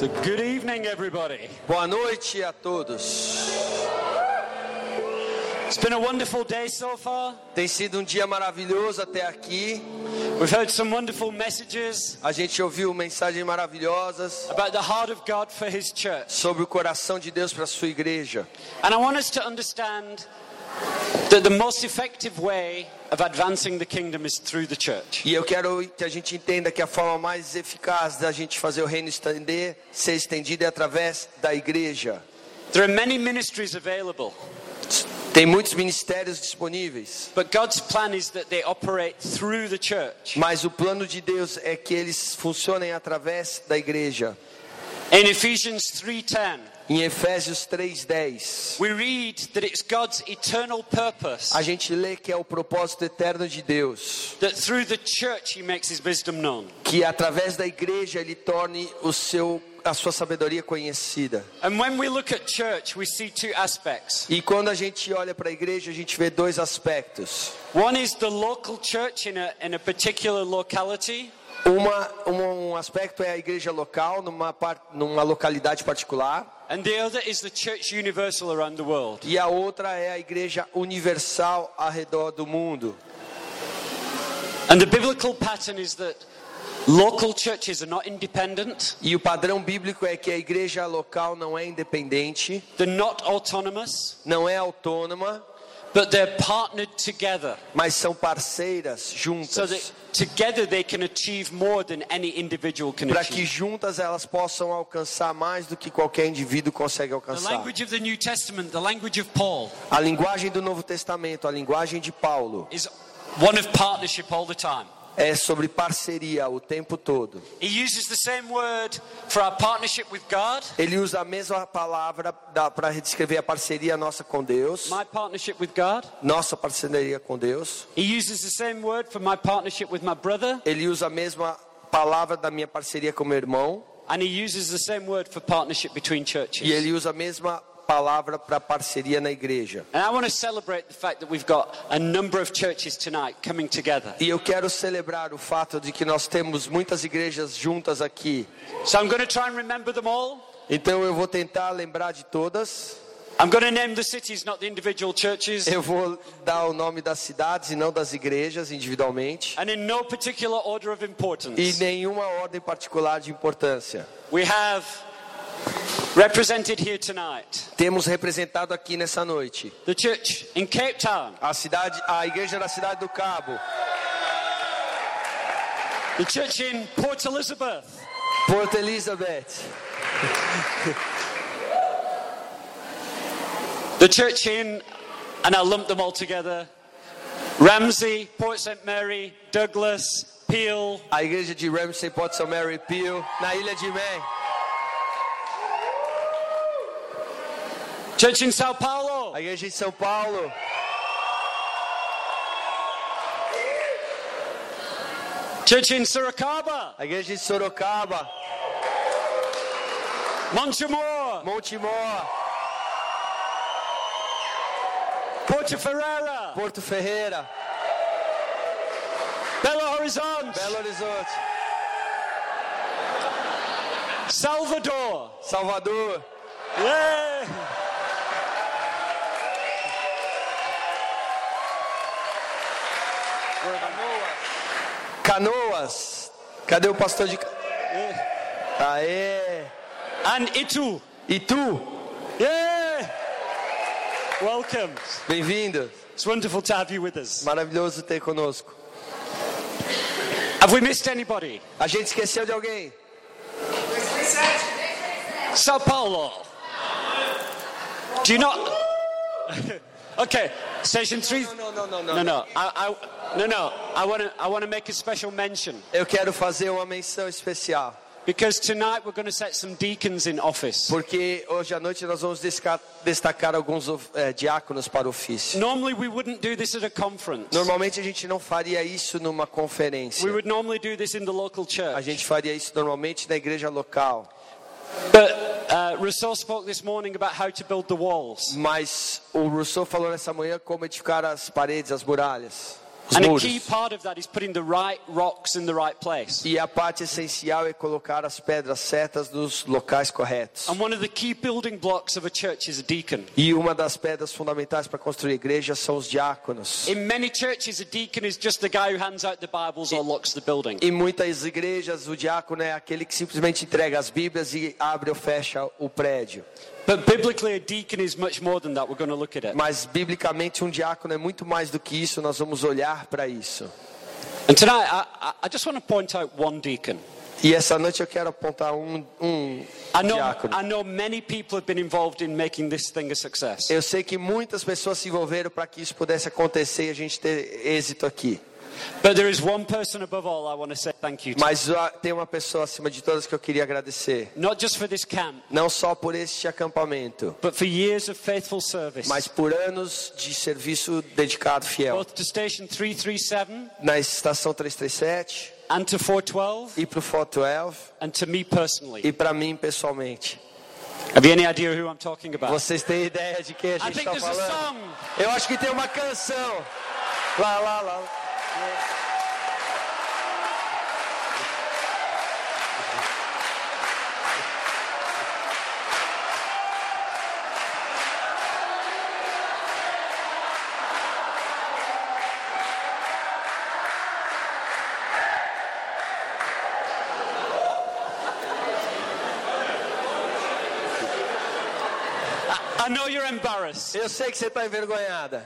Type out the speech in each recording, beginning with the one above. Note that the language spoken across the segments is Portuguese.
So, good evening, everybody. Boa noite a todos. It's been a wonderful day so far. Tem sido um dia maravilhoso até aqui. We've heard some wonderful messages A gente ouviu mensagens maravilhosas about the heart of God for His church. sobre o coração de Deus para a sua igreja. And I want us to understand that the most effective way of advancing the kingdom is through the church. E eu quero que a gente entenda que a forma mais eficaz da gente fazer o reino estender, ser estendido é através da igreja. There are many ministries available, Tem muitos ministérios disponíveis, but God's plan is that they operate through the church. mas o plano de Deus é que eles funcionem através da igreja. In Ephesians 3:10, Em Efésios 3:10, we read that it's God's eternal purpose a gente lê que é o propósito eterno de Deus. that through the church he makes his wisdom known. que através da igreja ele torne o seu a sua sabedoria conhecida. And when we look at church, we see two aspects. E quando a gente olha para a igreja, a gente vê dois aspectos. One is the local church in a, in a particular locality, Uma, um, aspecto é a igreja local numa numa localidade particular. And the other is the church universal around the world. e a outra é a igreja universal ao redor do mundo. And the biblical pattern is that local churches are not independent, E o padrão bíblico é que a igreja local não é independente, they're not autonomous, não é autônoma, but they're partnered together mas são parceiras juntas. Para que juntas elas possam alcançar mais do que qualquer indivíduo consegue The alcançar. language of the New Testament, the language of Paul, A linguagem do Novo Testamento, a linguagem de Paulo, is one of partnership all the time. É sobre parceria o tempo todo. He uses the same word for our partnership with God, Ele usa a mesma palavra para descrever a parceria nossa com Deus, nossa parceria com Deus. He uses the same word for my partnership with my brother, Ele usa a mesma palavra da minha parceria com meu irmão and he uses the same word for partnership between e churches. ele usa a mesma palavra para parceria na igreja. E eu quero celebrar o fato de que nós temos muitas igrejas juntas aqui. So I'm going to try and remember them all. Então eu vou tentar lembrar de todas. I'm going to name the cities, not the individual churches. Eu vou dar o nome das cidades e não das igrejas individualmente. And in no particular order of E importance. nenhuma ordem particular de importância. We have represented here tonight Temos representado aqui nessa noite the church in Cape Town, a cidade, a igreja da cidade do Cabo, the church in Port Elizabeth, Port Elizabeth, the church in, and I'll lump them all together, Ramsey, Port St. Mary, Douglas, Peel, a igreja de Ramsey, Port St. Mary, Peel, na Ilha de Man, church in Sao Paulo, a igreja em São Paulo, church in Sorocaba, a igreja em Sorocaba, Montemor, Montemor, Porto Ferreira, Porto Ferreira, Belo Horizonte, Belo Horizonte, Salvador. Salvador, Yeah. Canoas. Cadê o pastor de Aê! And Itu. E tu? Yeah. Welcome. Bem-vindo. It's wonderful to have you with us. Maravilhoso ter conosco. Have we missed anybody? A gente esqueceu de alguém? Sao Paulo. Do you not? okay, station three. Não, não, não, No, no, I, I, no, no. I want to, I want to make a special mention Eu quero fazer uma menção especial, because tonight we're going to set some deacons in office. porque hoje à noite nós vamos destacar alguns eh, diáconos para o ofício. Normally we wouldn't do this at a conference. Normalmente a gente não faria isso numa conferência. We would normally do this in the local A church. gente faria isso normalmente na igreja local. But uh, Rousseau spoke this morning about how to build the walls. Mas o Rousseau falou nessa manhã como edificar as paredes, as muralhas. Os And a muros. key part of that is putting the right rocks in the right place. E a parte essencial é colocar as pedras certas nos locais corretos. And one of the key building blocks of a church is a deacon. E uma das pedras fundamentais para construir igreja são os diáconos. In many churches, a deacon is just the guy who hands out the Bibles or locks the building. Em muitas igrejas, o diácono é aquele que simplesmente entrega as Bíblias e abre ou fecha o prédio. But biblically, a deacon is much more than that. We're going to look at it. Mas, biblicamente, um diácono é muito mais do que isso, nós vamos olhar para isso. And tonight, I, I- just want to point out one deacon. E essa noite eu quero apontar um, um I know, diácono. I know many people have been involved in making this thing a success. Eu sei que muitas pessoas se envolveram para que isso pudesse acontecer e a gente ter êxito aqui. But there is one person above all I want to say thank you to. Mas tem uma pessoa acima de todas que eu queria agradecer. Not just for this camp, Não só por este acampamento, but for years of faithful service. mas por anos de serviço dedicado fiel. Both to Station 337 Na estação 337 and to 412 e para o Foto 12 and to me personally. e para mim pessoalmente. Have you any idea who I'm talking about? Vocês têm ideia de quem a gente está falando? Eu acho que tem uma canção. Lá, lá, lá. Embarrassed, Eu sei que você está envergonhada,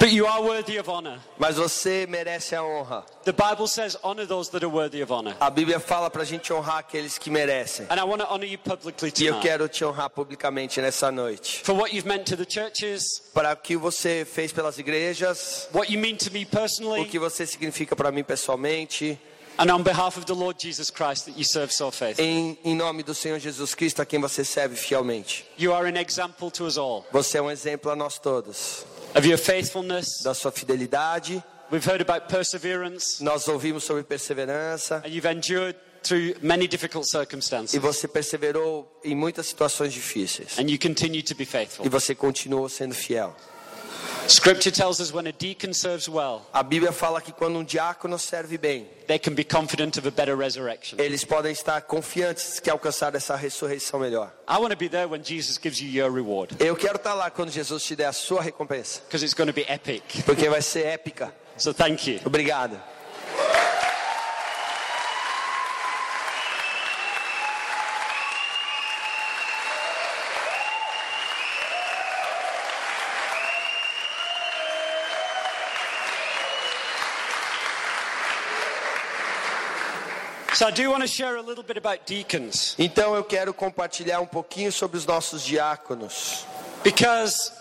but you are worthy of honor. mas você merece a honra. The Bible says, honor those that are worthy of honor. A Bíblia fala para a gente honrar aqueles que merecem. And I want to honor you publicly E eu tonight quero te honrar publicamente nessa noite. for what you've meant to the churches, Para o que você fez pelas igrejas, what you mean to me o personally, que você significa para mim pessoalmente, and on behalf of the Lord Jesus Christ that you serve so faithfully. em, em nome do Senhor Jesus Cristo, a quem você serve fielmente. You are an example to us all Você é um exemplo a nós todos, of your faithfulness. da sua fidelidade. We've heard about perseverance, Nós ouvimos sobre perseverança and you've endured through many difficult e circumstances, você perseverou em muitas situações difíceis. and you continue to be faithful. E você continuou sendo fiel. Scripture tells us when a deacon serves well, A Bíblia fala que quando um diácono serve bem, they can be confident of a better resurrection. eles podem estar confiantes que alcançar essa ressurreição melhor. I want to be there when Jesus gives you your reward Eu quero estar lá quando Jesus te der a sua recompensa, because it's going to be epic. porque vai ser épica. So thank you. Obrigado. So I do want to share a little bit about deacons Então eu quero compartilhar um pouquinho sobre os nossos diáconos, because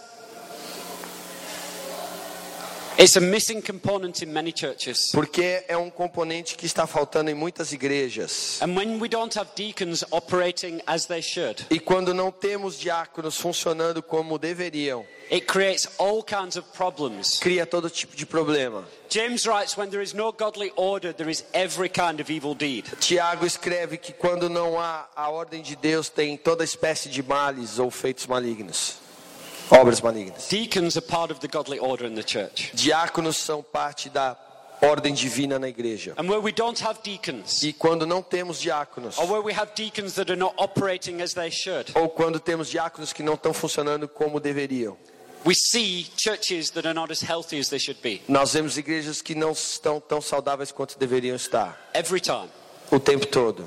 porque é um componente que está faltando em muitas igrejas. And when we don't have deacons operating as they should, E quando não temos diáconos funcionando como deveriam, it creates all kinds of problems. cria todo tipo de problema. James writes when there is no godly order, there is every kind of evil deed. Tiago escreve que quando não há a ordem de Deus, tem toda espécie de males ou feitos malignos, obras malignas. Deacons are part of the godly order in the church. Diáconos são parte da ordem divina na igreja. And where we don't have deacons, E quando não temos diáconos, or where we have deacons that are not operating as they should, ou quando temos diáconos que não estão funcionando como deveriam, we see churches that are not as healthy as they should be nós vemos igrejas que não estão tão saudáveis quanto deveriam estar every time. o tempo todo.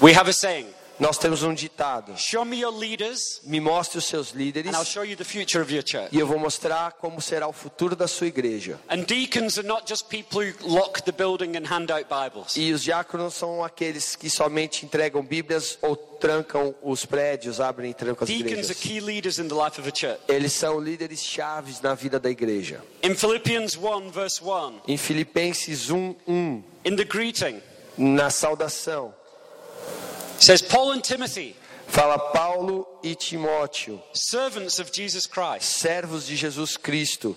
We have a saying Nós temos um ditado: Show me your leaders, me mostre os seus líderes and I'll show you the future of your church. e eu vou mostrar como será o futuro da sua igreja. And deacons are not just people who lock the building and hand out Bibles. E os diáconos são aqueles que somente entregam Bíblias ou trancam os prédios, abrem e trancam as Deacons are igrejas. key leaders in the life of a church. Eles são líderes chaves na vida da igreja. In Philippians 1, verse 1, Em Filipenses 1:1, in the greeting, na saudação, says, Paul and Timothy, fala Paulo e Timóteo, servants of Jesus Christ. servos de Jesus Cristo.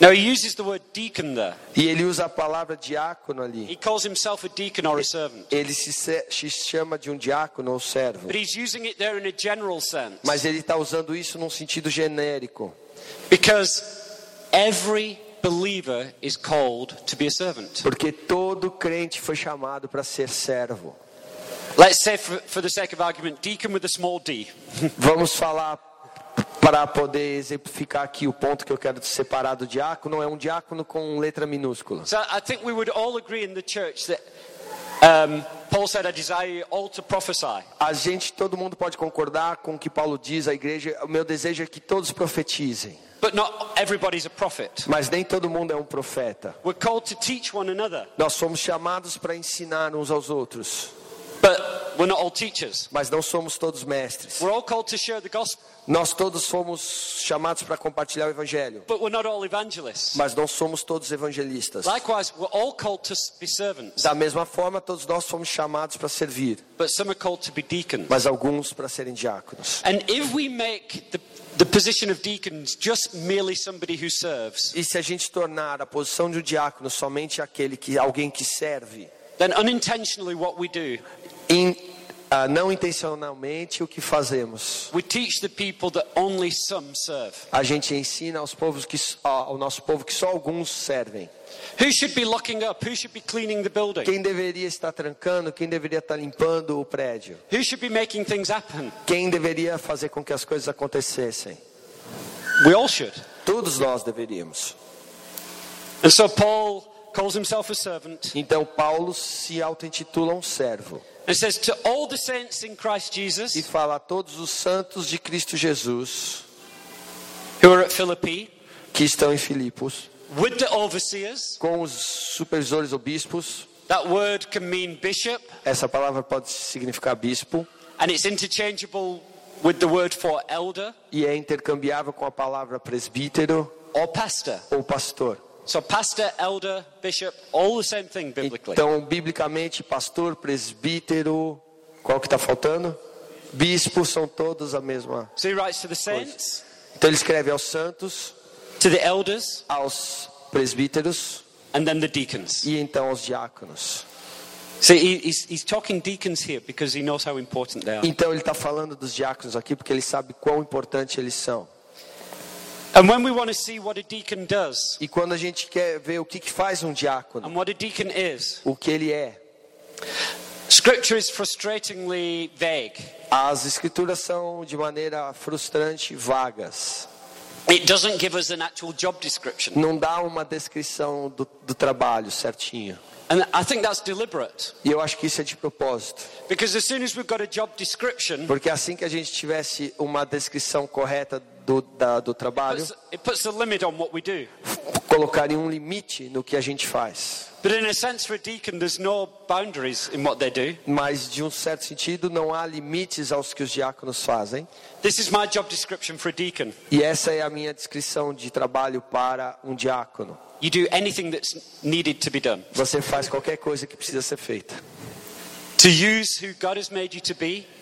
Now he uses the word deacon there. E ele usa a palavra diácono ali. He calls himself a deacon or a servant. Ele se, se chama de um diácono ou servo. But he's using it there in a general sense. Mas ele está usando isso num sentido genérico. Because every believer is called to be a servant. Porque todo crente foi chamado para ser servo. Let's say, for, for the sake of argument, deacon with a small d. Vamos falar para poder exemplificar aqui o ponto que eu quero separar do diácono, é um diácono com letra minúscula. So I think we would all agree in the church that um, Paul said, I desire you all to prophesy. A gente, todo mundo pode concordar com o que Paulo diz à igreja, o meu desejo é que todos profetizem, But not everybody's a prophet. mas nem todo mundo é um profeta. We're called to teach one another, Nós somos chamados para ensinar uns aos outros, but we're not all teachers. mas não somos todos mestres. We're all called to share the gospel, Nós todos fomos chamados para compartilhar o evangelho, but we're not all evangelists. mas não somos todos evangelistas. Likewise, we're all called to be servants, Da mesma forma, todos nós fomos chamados para servir, but some are called to be deacons. mas alguns para serem diáconos. And if we make the, the position of deacons just merely somebody who serves, E se a gente tornar a posição de um diácono somente aquele que alguém que serve, then unintentionally what we do, in, ah, não intencionalmente o que fazemos, we teach the people that only some serve. a gente ensina aos povos que ah, ao nosso povo que só alguns servem. Who should be locking up? Who should be cleaning the building? Quem deveria estar trancando, quem deveria estar limpando o prédio, Who should be making things happen? quem deveria fazer com que as coisas acontecessem. We all should. Todos nós deveríamos. And so Paul calls himself a servant Então Paulo se auto-intitula um servo and says to all the saints in Christ e Jesus fala a todos os santos de Cristo Jesus who are at Philippi que estão em Filipos, with the overseers. com os supervisores ou bispos. That word can mean bishop Essa palavra pode significar bispo and it's interchangeable with the word for elder e é intercambiável com a palavra presbítero or pastor. ou pastor. So pastor, elder, bishop, all the same thing biblically. Então, biblicamente, pastor, presbítero, qual que está faltando? Bispo são todos a mesma. So he writes to the saints, Então ele escreve aos santos, to the elders, aos presbíteros and then the deacons. e então aos diáconos. See, he- he's, he's talking deacons here because he knows how important they are. Então ele está falando dos diáconos aqui porque ele sabe quão importante eles são. Does E quando a gente quer ver o que, que faz um diácono, and what a deacon is, o que ele é, scripture is frustratingly vague. as escrituras são de maneira frustrante vagas. It doesn't give us an actual job description. Não dá uma descrição do, do trabalho certinho. And I think that's deliberate. E eu acho que isso é de propósito. Because as soon as we've got a job description, Porque assim que a gente tivesse uma descrição correta do, da- do trabalho, it puts a limit on what we do. colocaria um limite no que a gente faz. But in a sense, for a deacon, there's no boundaries in what they do. Mas, de um certo sentido, não há limites aos que os diáconos fazem. This is my job description for a deacon. E essa é a minha descrição de trabalho para um diácono. You do anything that's needed to be done. Você faz qualquer coisa que precisa ser feita.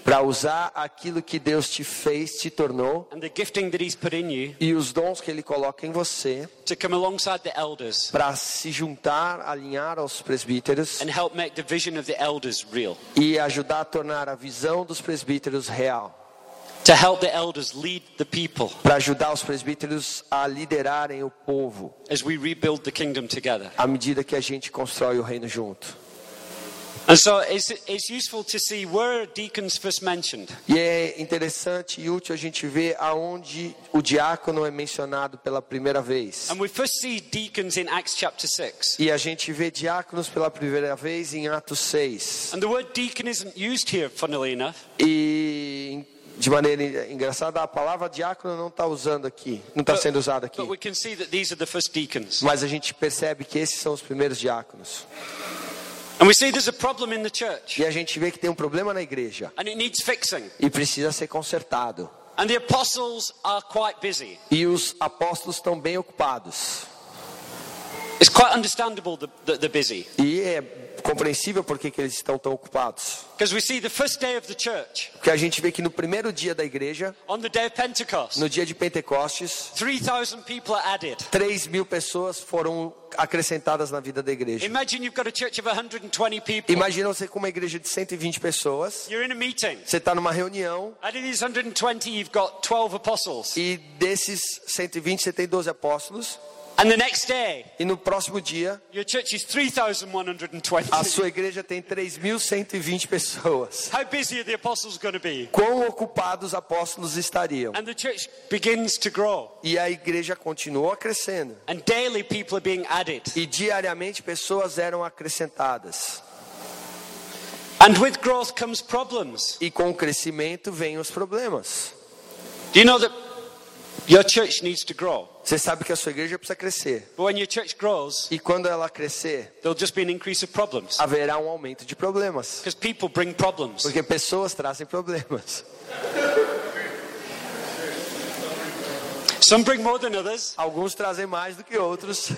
Para usar aquilo que Deus te fez, te tornou, and the gifting that He's put in you e os dons que Ele coloca em você, to come alongside the elders para se juntar, alinhar aos presbíteros and help make the vision of the elders real. e ajudar a tornar a visão dos presbíteros real. To help the elders lead the people Para ajudar os presbíteros a liderarem o povo as we rebuild the kingdom together. à medida que a gente constrói o reino junto. E é interessante e útil a gente ver aonde o diácono é mencionado pela primeira vez. And we first see deacons in Acts chapter 6. E a gente vê diáconos pela primeira vez em Atos 6. And the word deacon isn't used here, funnily enough. E de maneira engraçada, a palavra diácono não está usando aqui, não está sendo usada aqui. But we can see that these are the first deacons. Mas a gente percebe que esses são os primeiros diáconos. E a gente vê que tem um problema na igreja And it needs fixing. e precisa ser consertado. And the apostles are quite busy. E os apóstolos estão bem ocupados. E é compreensível por que eles estão tão ocupados. Because we see the first day of the church, Porque a gente vê que no primeiro dia da igreja, on the day of Pentecost, no dia de Pentecostes, 3,000 people are added. 3 mil pessoas foram acrescentadas na vida da igreja. Imagine you've got a church of 120 people. Imagina você com uma igreja de 120 pessoas, You're in a meeting. você está numa reunião Out of these 120, you've got 12 apostles. e desses 120 você tem 12 apóstolos And the next day, E no próximo dia, your church is 3,120. a sua igreja tem 3.120 pessoas. How busy are the apostles going to be? Quão ocupados os apóstolos estariam? And the church begins to grow. E a igreja continua crescendo. And daily people are being added. E diariamente pessoas eram acrescentadas. And with growth comes problems. E com o crescimento vêm os problemas. Do you know that Você sabe que a sua igreja precisa crescer. But when your church grows, E quando ela crescer, there'll just be an increase of problems. haverá um aumento de problemas. Because people bring problems. Porque pessoas trazem problemas. Some bring more than others. Alguns trazem mais do que outros.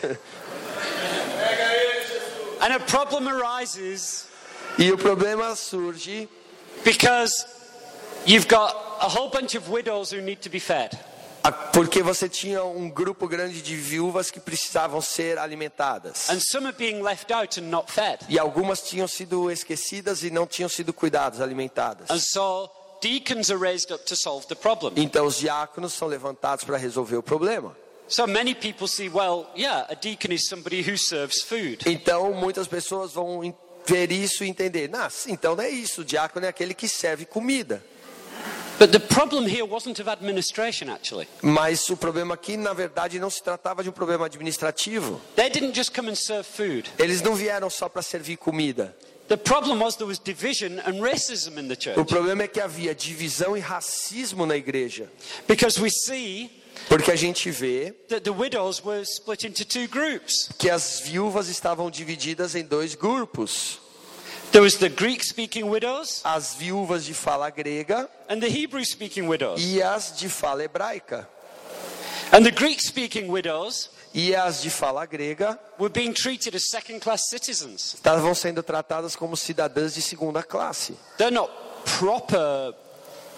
And a problem arises E o problema surge because you've got a whole bunch of widows who need to be fed. Porque você tinha um grupo grande de viúvas que precisavam ser alimentadas. And some are being left out and not fed. E algumas tinham sido esquecidas e não tinham sido cuidadas, alimentadas. And so deacons are raised up to solve the problem. Então os diáconos são levantados para resolver o problema. Então muitas pessoas vão ver isso e entender, "Nah, então não é isso, o diácono é aquele que serve comida. Mas o problema aqui, na verdade, não se tratava de um problema administrativo. They didn't just come and serve food. Eles não vieram só para servir comida. The problem was there was division and racism in the O problema é que havia divisão e racismo na igreja. Because we see Porque a gente vê that the widows were split into two groups. que as viúvas estavam divididas em dois grupos. Widows As viúvas de fala grega widows. e as de fala hebraica. Widows E as de fala grega were being treated as second class citizens. estavam sendo tratadas como cidadãs de segunda classe. They're not proper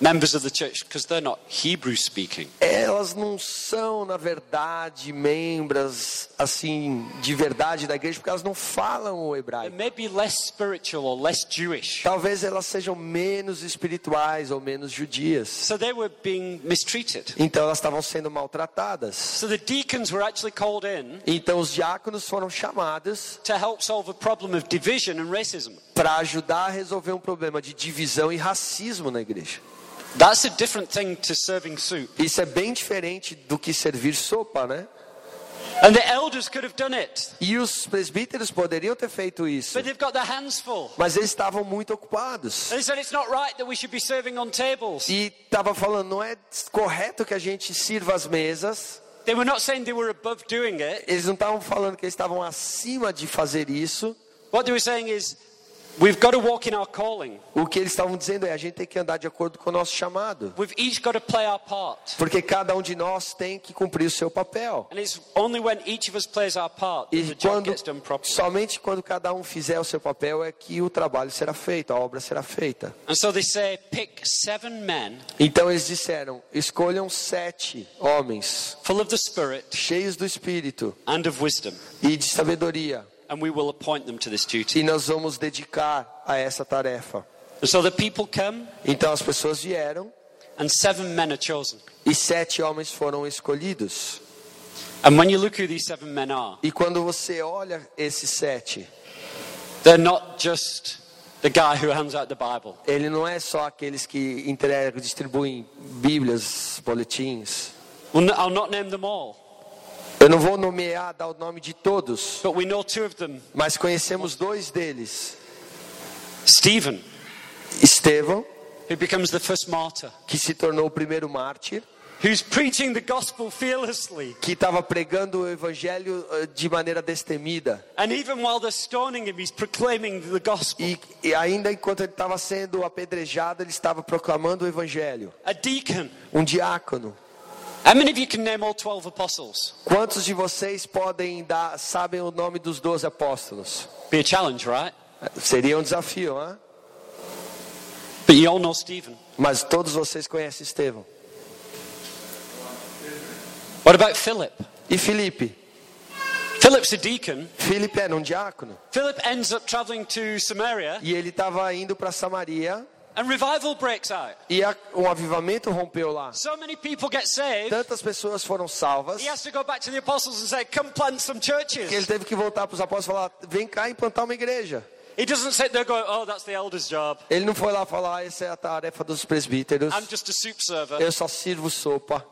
members of the church because they're not Hebrew speaking. Elas não são, na verdade, membros assim de verdade da igreja, porque elas não falam o hebraico. less spiritual or less Jewish. Talvez elas sejam menos espirituais ou menos judias. So they were being mistreated. Então elas estavam sendo maltratadas. So the deacons were actually called in Então os diáconos foram chamados to help solve a problem of division and racism. para ajudar a resolver um problema de divisão e racismo na igreja. That's a different thing to serving soup. Isso é bem diferente do que servir sopa, né? And the elders could have done it, E os presbíteros poderiam ter feito isso, but they've got their hands full. mas eles estavam muito ocupados. They said it's not right that we should be serving on tables. E estava falando, não é correto que a gente sirva as mesas. They were not saying they were above doing it. Eles não estavam falando que eles estavam acima de fazer isso. What they were saying is, we've got to walk in our calling. O que eles estavam dizendo é a gente tem que andar de acordo com o nosso chamado. We've each got to play our part. Porque cada um de nós tem que cumprir o seu papel. And it's only when each of us plays our part that E the job quando, gets done properly. somente quando cada um fizer o seu papel é que o trabalho será feito, a obra será feita. And so they say, pick seven men Então eles disseram: escolham sete homens full of the Spirit cheios do Espírito and of wisdom, e de sabedoria, and we will appoint them to this duty. e nós vamos dedicar a essa tarefa. And so the people come, Então as pessoas vieram and seven men are chosen. e sete homens foram escolhidos. And when you look who these seven men are, E quando você olha esses sete, they're not just the guy who hands out the Bible. ele não é só aqueles que entregam, distribuem Bíblias, boletins. I'll not name them all, Eu não vou nomear, dar o nome de todos, but we know two of them mas conhecemos dois deles. Stephen, Estevão, who becomes the first martyr, que se tornou o primeiro mártir, who's preaching the gospel fearlessly. que estava pregando o evangelho eh, de maneira destemida. And even while they're stoning him, he's proclaiming the gospel. E, e ainda enquanto ele estava sendo apedrejado, ele estava proclamando o evangelho. A deacon. Um diácono. Quantos de vocês podem dar, sabem o nome dos doze apóstolos? Be a challenge, right? Seria um desafio, hein? But you all know Stephen. Mas todos vocês conhecem Estevão. What about Philip? E Filipe? Philip's a deacon. Filipe era um diácono. Philip ends up traveling to Samaria E ele estava indo para Samaria And revival breaks out. E a, um avivamento rompeu lá. So many people get saved. Tantas pessoas foram salvas He has to go back to the apostles and say, Come plant some que ele churches. teve que voltar para os apóstolos e falar: vem cá e plantar uma igreja. He doesn't sit there going, Oh, that's the elder's job. Ele não foi lá falar: essa é a tarefa dos presbíteros. I'm just a soup server. Eu só sirvo sopa.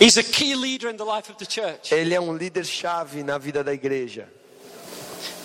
He's a key leader in the life of the church. Ele é um líder chave na vida da igreja.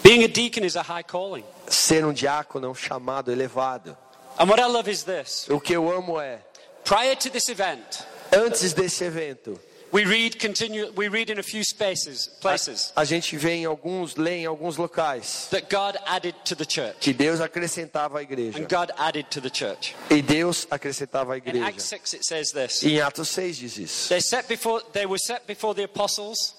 Being a deacon is a high calling. Ser um diácono é um chamado elevado. And what I love is this. O que eu amo é, Prior to this event, antes desse evento, we read continue we read in a few spaces, places a gente vê em alguns, lê em alguns locais that God added to the church. que Deus acrescentava à igreja. And God added to the church. E Deus acrescentava à In igreja. Acts 6 it says this. Em Atos 6 diz isso. They set before they were set before the apostles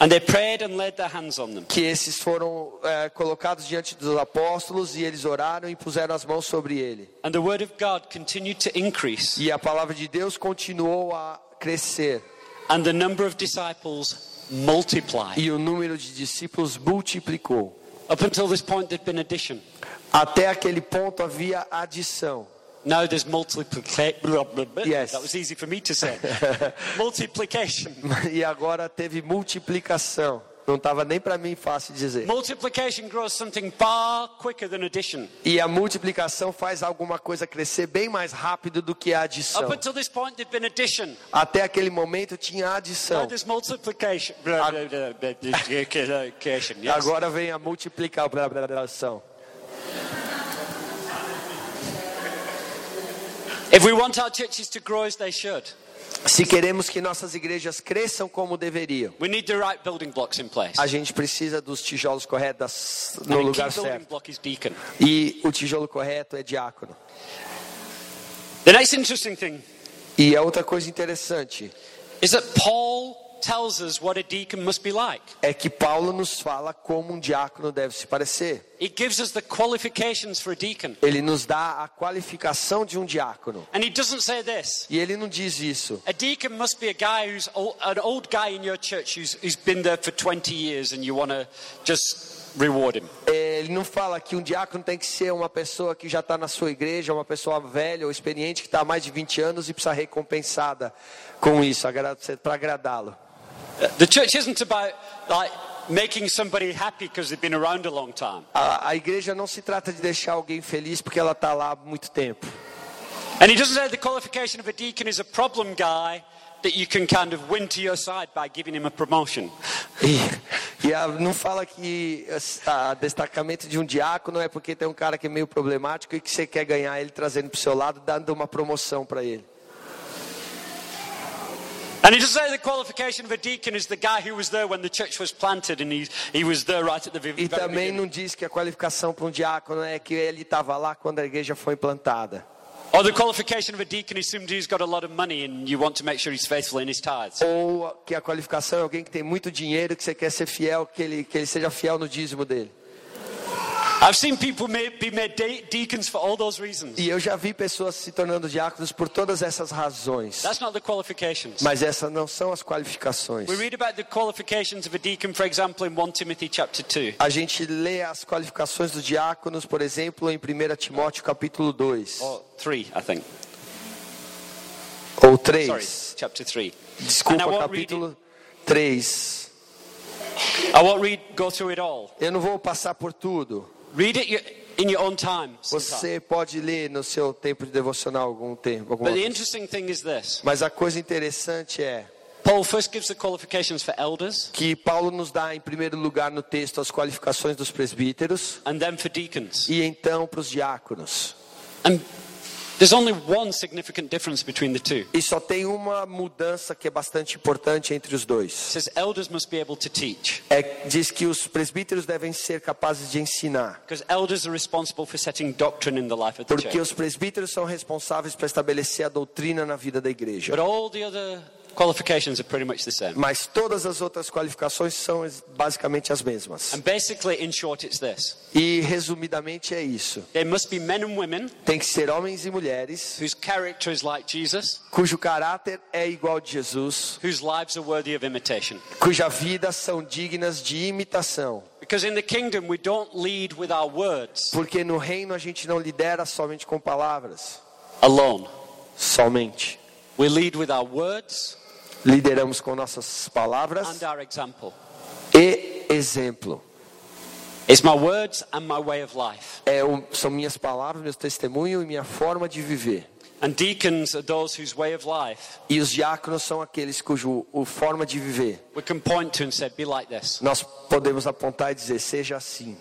and they prayed and laid their hands on them. Que esses foram é, colocados diante dos apóstolos e eles oraram e puseram as mãos sobre ele. And the word of God continued to increase E a palavra de Deus continuou a crescer. and the number of disciples multiplied. E o número de discípulos multiplicou. Up until this point there'd been addition. Até aquele ponto havia adição. Now there's multiplication. Yes. That was easy for me to say. Multiplication. E agora teve multiplicação. Não estava nem para mim fácil dizer. Multiplication grows something far quicker than addition. E a multiplicação faz alguma coisa crescer bem mais rápido do que a adição. Up until this point, there'd been addition. Até aquele momento tinha Now adição. there's multiplication. Agora vem a multiplicação. If we want our churches to grow as they should, Se queremos que nossas igrejas cresçam como deveriam, we need the right building blocks in place. a gente precisa dos tijolos corretos no lugar certo. block is deacon. E o tijolo correto é diácono. The next interesting thing E a outra coisa interessante is that Paul tells us what a deacon must be like. é que Paulo nos fala como um diácono deve se parecer. He gives us the qualifications for a deacon. Ele nos dá a qualificação de um diácono. And he doesn't say this. E ele não diz isso. A deacon must be a guy who's old, an old guy in your church who's, who's been there for 20 years and you want to just reward him. Ele não fala que um diácono tem que ser uma pessoa que já está na sua igreja, uma pessoa velha ou experiente que está há mais de 20 anos e precisa recompensada com isso, para agradá-lo. The church isn't about like making somebody happy because they've been around a long time. A, a igreja não se trata de deixar alguém feliz porque ela está lá há muito tempo. And he doesn't say the qualification of a deacon is a problem guy that you can kind of win to your side by giving him a promotion. E, e a- não fala que o destacamento de um diácono é porque tem um cara que é meio problemático e que você quer ganhar ele trazendo para o seu lado, dando uma promoção para ele. And he doesn't say the qualification of a deacon is the guy who was there when the church was planted and he, he was there right at the very E também não diz que a qualificação para um diácono é que ele estava lá quando a igreja foi implantada. Or the qualification of a deacon is somebody who's got a lot of money and you want to make sure he's faithful in his tithes. Ou que a qualificação é alguém que tem muito dinheiro, que você quer ser fiel, que ele, que ele seja fiel no dízimo dele. I've seen people be made de- deacons for all those reasons. E eu já vi pessoas se tornando diáconos por todas essas razões. That's not the qualifications. Mas essas não são as qualificações. We read about the qualifications of a deacon, for example, in 1 Timothy chapter 2. A gente lê as qualificações dos diáconos, por exemplo, em 1 Timóteo capítulo 2. Or 3, I think. Ou Sorry, 3. chapter 3. And I Desculpa, won't read capítulo 3. I won't read, go through it all. Eu não vou passar por tudo. Read it in your own time. Você pode ler no seu tempo de devocional algum tempo. But the interesting thing is this Mas a coisa interessante é Paul first gives the qualifications for elders que Paulo nos dá em primeiro lugar no texto as qualificações dos presbíteros and then for deacons. e então para os diáconos. And there's only one significant difference between the two. E só tem uma mudança que é bastante importante entre os It dois. says elders must be able to teach É, diz que os presbíteros devem ser capazes de ensinar, because elders are responsible for setting doctrine in the life of the porque church. os presbíteros são responsáveis para estabelecer a doutrina na vida da igreja. But all the other qualifications are pretty much the same. Mas todas as outras qualificações são basicamente as mesmas. And basically, in short, it's this E resumidamente é isso. there must be men and women Tem que ser homens e mulheres whose character is like Jesus, cujo caráter é igual de Jesus, whose lives are worthy of imitation. cuja vida são dignas de imitação. Because in the kingdom, we don't lead with our words Porque no reino a gente não lidera somente com palavras, alone. somente. We lead with our words Lideramos com nossas palavras and our example. e exemplo. It's my words and my way of life. É são minhas palavras, meu testemunho e minha forma de viver. And deacons are those whose way of life E os diáconos são aqueles cujo o forma de viver we can point to and say, be like this. nós podemos apontar e dizer seja assim.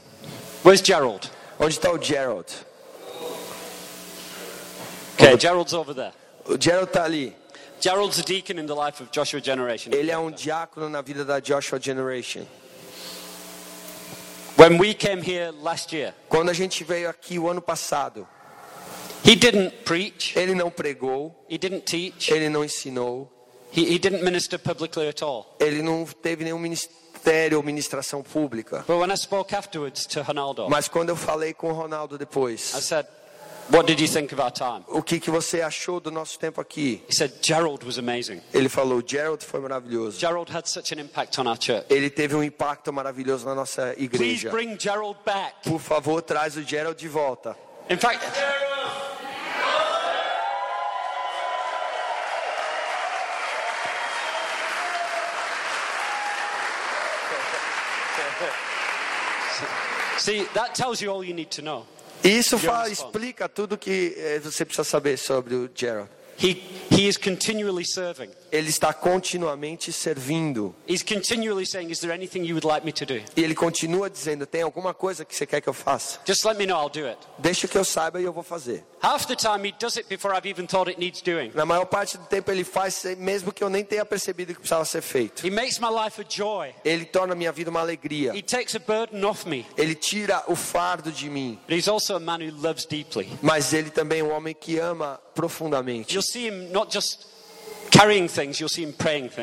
Where's Gerald? Onde está o Gerald? Okay, Gerald's over there. O Gerald está ali. Gerald's a deacon in the life of Joshua Generation. Ele é um diácono na vida da Joshua Generation. When we came here last year, Quando a gente veio aqui o ano passado, he didn't preach, ele não pregou, he didn't teach, ele não ensinou, he, he didn't minister publicly at all. ele não teve nenhum ministério ou ministração pública. But when I spoke afterwards to Ronaldo, Mas quando eu falei com o Ronaldo I depois, said, o que, que você achou do nosso tempo aqui? He said, Gerald was amazing. Ele falou, Gerald foi maravilhoso. Gerald had such an impact on our church. Ele teve um impacto maravilhoso na nossa Please igreja. bring Gerald back. Por favor, traz o Gerald de volta. In fact, see, that tells you all you need to know. Isso fala, explica tudo que eh, você precisa saber sobre o Gerald. He, he is continually serving. Ele está continuamente servindo. Saying, Is there anything you would like me to do? E ele continua dizendo: tem alguma coisa que você quer que eu faça? Just let me know, I'll do it. Deixa que eu saiba e eu vou fazer. Half the time, he does it before I've even thought it needs doing. Na maior parte do tempo ele faz, mesmo que eu nem tenha percebido que precisava ser feito. He makes my life a joy. Ele torna minha vida uma alegria. He takes a burden off me. Ele tira o fardo de mim. But he's also a man who loves deeply. Mas ele também é um homem que ama profundamente. You'll see him not just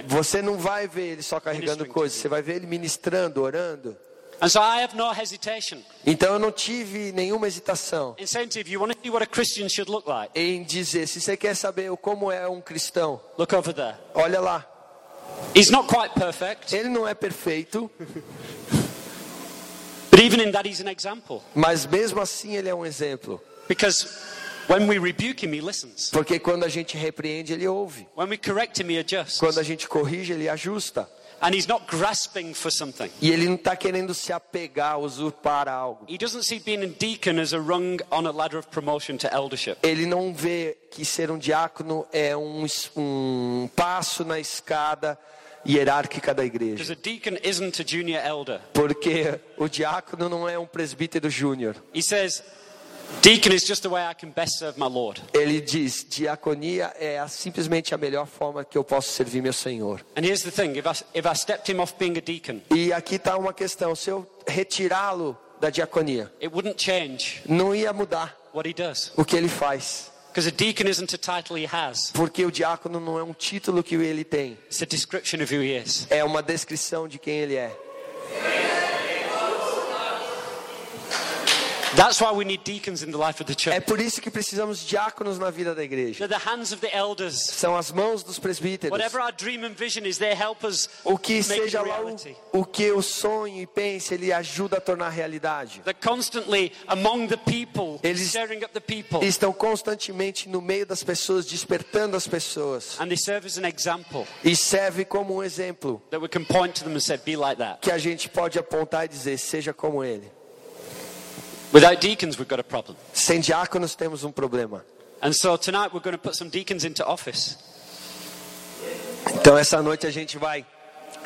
Você não vai ver ele só carregando coisas, você vai ver ele ministrando, orando. And so I have no hesitation Então eu não tive nenhuma hesitação in saying to you, if you want to see what a Christian should look like, em dizer: se você quer saber como é um cristão, look over there. olha lá. He's not quite perfect, Ele não é perfeito, but even in that, he's an example. mas mesmo assim ele é um exemplo. Because when we rebuke him, he listens. Porque quando a gente repreende, ele ouve. When we correct him, he adjusts. Quando a gente corrige, ele ajusta. And he's not grasping for something. E ele não está querendo se apegar, usurpar algo. He doesn't see being a deacon as a rung on a ladder of promotion to eldership. Ele não vê que ser um diácono é um, um passo na escada hierárquica da Because igreja. a deacon isn't a junior elder. Porque o diácono não é um presbítero júnior. He says, Deacon is just the way I can best serve my Lord. Ele diz: diaconia é a- simplesmente a melhor forma que eu posso servir meu Senhor. And here's the thing if I, if I stepped him off being a deacon, E aqui está uma questão: se eu retirá-lo da diaconia, it wouldn't change não ia mudar what he does. o que ele faz. Because a deacon isn't a title he has, Porque o diácono não é um título que ele tem, it's a description of who he is. é uma descrição de quem ele é. That's why we need deacons in the life of the É church. por isso que precisamos de diáconos na vida da igreja. They're the hands of the elders. São as mãos dos presbíteros. Whatever our dream and vision is, they help us O que make seja lá o, o que eu sonho e pense, ele ajuda a tornar realidade. They're constantly among the people, Eles- stirring up the people, Estão constantemente no meio das pessoas, despertando as pessoas. and they serve as an example E serve como um exemplo that we can point to them and say, "Be like that." que a gente pode apontar e dizer, seja como ele. Without deacons, we've got a problem. Sem diáconos temos um problema. And so tonight we're going to put some deacons into office. Então essa noite a gente vai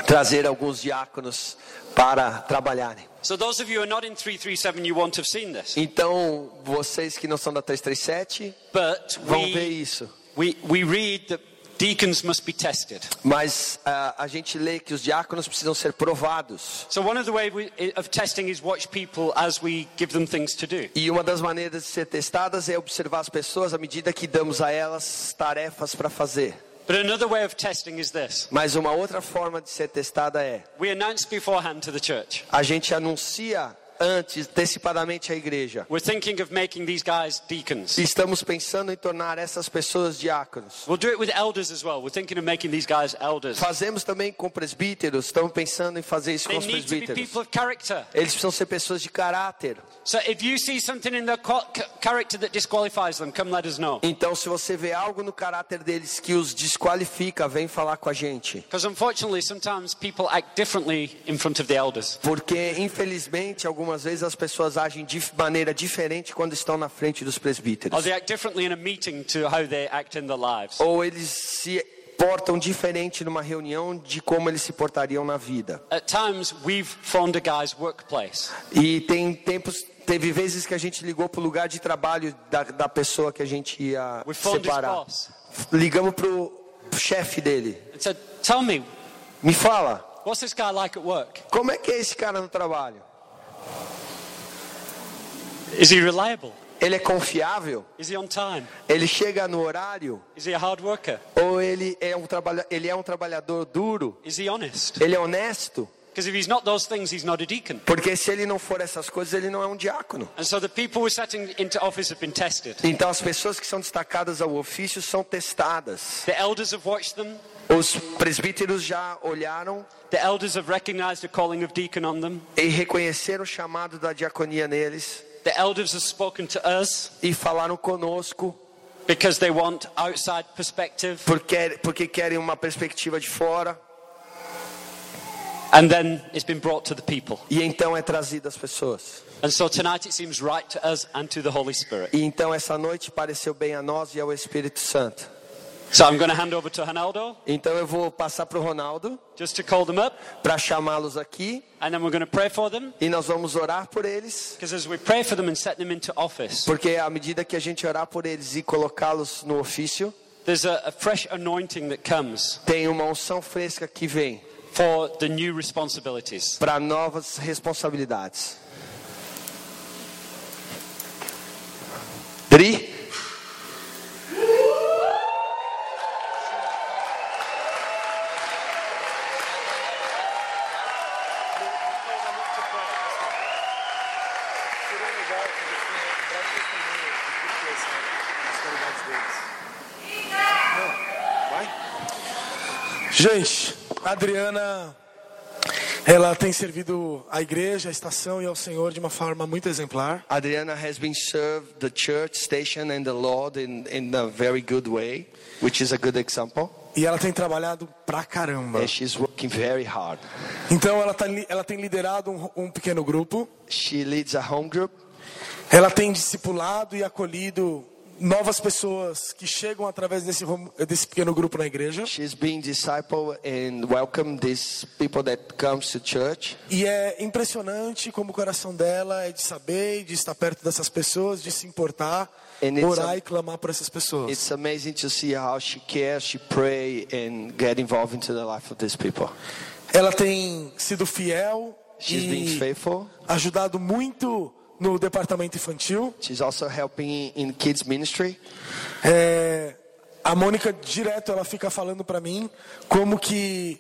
trazer alguns diáconos para trabalharem. So those of you who are not in 337, you won't have seen this. Então, vocês que não são da 337, But vão ver we, isso. we, we read that deacons must be tested. Mas ah, a gente lê que os diáconos precisam ser provados. So one of the ways we, of testing is watch people as we give them things to do. E uma das maneiras de ser testadas é observar as pessoas à medida que damos a elas tarefas para fazer. But another way of testing is this. Mas uma outra forma de ser testada é We announce beforehand to the church, a gente anuncia antes, antecipadamente a igreja. we're thinking of making these guys deacons. Estamos pensando em tornar essas pessoas diáconos. We'll do it with elders as well. We're thinking of making these guys elders. Fazemos também com presbíteros, estamos pensando em fazer isso They com os presbíteros. people of character. Eles precisam ser pessoas de caráter. So if you see something in their co- ca- character that disqualifies them, come let us know. Então, se você vê algo no caráter deles que os desqualifica, vem falar com a gente. Because unfortunately, sometimes people act differently in front of the elders. Porque, infelizmente, algumas vezes as pessoas agem de maneira diferente quando estão na frente dos presbíteros. Ou eles se portam diferente numa reunião de como eles se portariam na vida. At times, we've phoned a guy's workplace. E tem tempos, teve vezes que a gente ligou pro lugar de trabalho da, da pessoa que a gente ia We separar. Ligamos pro chefe dele. said, me, Me fala, what's this guy like at work? como é que é esse cara no trabalho? Is he reliable? Ele é confiável? Is he on time? Ele chega no horário? Is he a hard worker? Ou ele é um, trabalha, ele é um trabalhador duro? Is he honest? Ele é honesto? Because if he's not those things, he's not a deacon. Porque se ele não for essas coisas, ele não é um diácono. And so the people we're setting into office have been tested. Então as pessoas que são destacadas ao ofício são testadas. The elders have watched them. Os presbíteros já olharam The elders have recognized the calling of deacon on them. e reconheceram o chamado da diaconia neles The elders have spoken to us e falaram conosco because they want outside perspective. porque, porque querem uma perspectiva de fora. And then it's been brought to the people. E então é trazido às pessoas. And so tonight it seems right to us and to the Holy Spirit. E então essa noite pareceu bem a nós e ao Espírito Santo. So I'm going to hand over to Ronaldo Então eu vou passar para o Ronaldo just to call them up. para chamá-los aqui And then we're going to pray for them. e nós vamos orar por eles. Because as we pray for them and set them into office, Porque à medida que a gente orar por eles e colocá-los no ofício, there's a, a fresh anointing that comes tem uma unção fresca que vem for the new responsibilities. para novas responsabilidades. Dri? Gente, a Adriana, ela tem servido a igreja, a estação e ao Senhor de uma forma muito exemplar. Adriana has been served the church station and the Lord in, in a very good way, which is a good example. E ela tem trabalhado pra caramba. And she's working very hard. Então ela, tá, ela tem liderado um, um pequeno grupo. She leads a home group. Ela tem discipulado e acolhido novas pessoas que chegam através desse, desse pequeno grupo na igreja. She's and welcome these people that comes to church. E é impressionante como o coração dela é de saber, de estar perto dessas pessoas, de se importar, And orar a- e clamar por essas pessoas. It's amazing to see how she cares, she pray and get involved into the life of these people. Ela tem sido fiel She's been e faithful. ajudado muito no departamento infantil. She's also helping in kids ministry. É, a Mônica direto ela fica falando para mim como que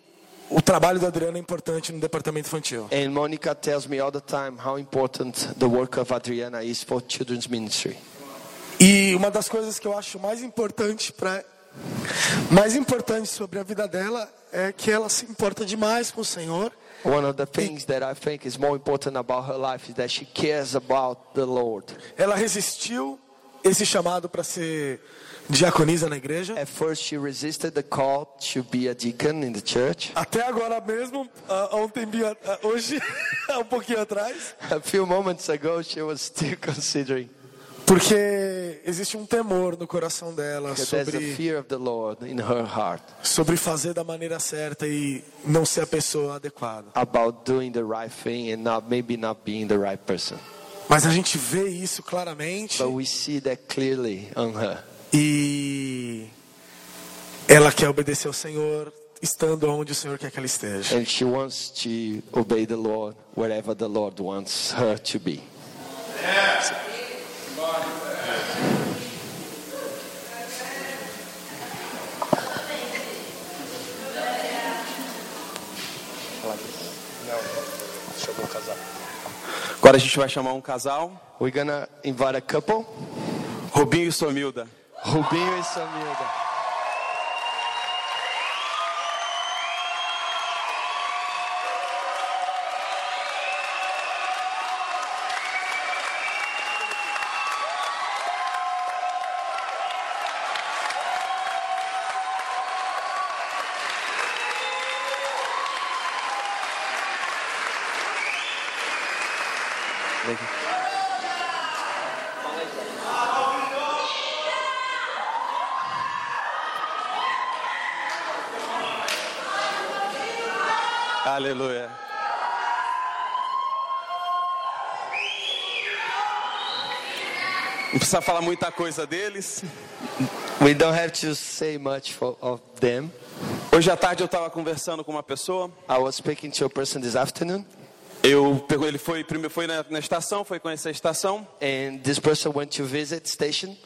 o trabalho da Adriana é importante no departamento infantil. And Monica tells me all the time how important the work of Adriana is for children's ministry. E uma das coisas que eu acho mais importante para mais importante sobre a vida dela é que ela se importa demais com o Senhor. One of the things that I think is more important about her life is that she cares about the Lord. Ela resistiu esse chamado para ser diaconisa na igreja. At first, she resisted the call to be a deacon in the church. Até agora mesmo, um tempinho, a- hoje, um pouquinho atrás, A few moments ago, she was still considering. Porque existe um temor no coração dela sobre, fear of the Lord in her heart sobre fazer da maneira certa e não ser a pessoa adequada. about doing the right thing and not maybe not being the right person. Mas a gente vê isso claramente But we see that clearly on her. e ela quer obedecer ao Senhor, estando onde o Senhor quer que ela esteja. And she wants to obey the Lord wherever the Lord wants her to be. Agora a gente vai chamar um casal, We're gonna invite a couple, Rubinho e Somilda. Rubinho e Samilda. Precisa falar muita coisa deles. We don't have to say much for, of them. Hoje à tarde eu estava conversando com uma pessoa. I was speaking to a person this afternoon, Eu pergun- ele foi primeiro foi na, na estação, foi conhecer a estação and this person went to visit station,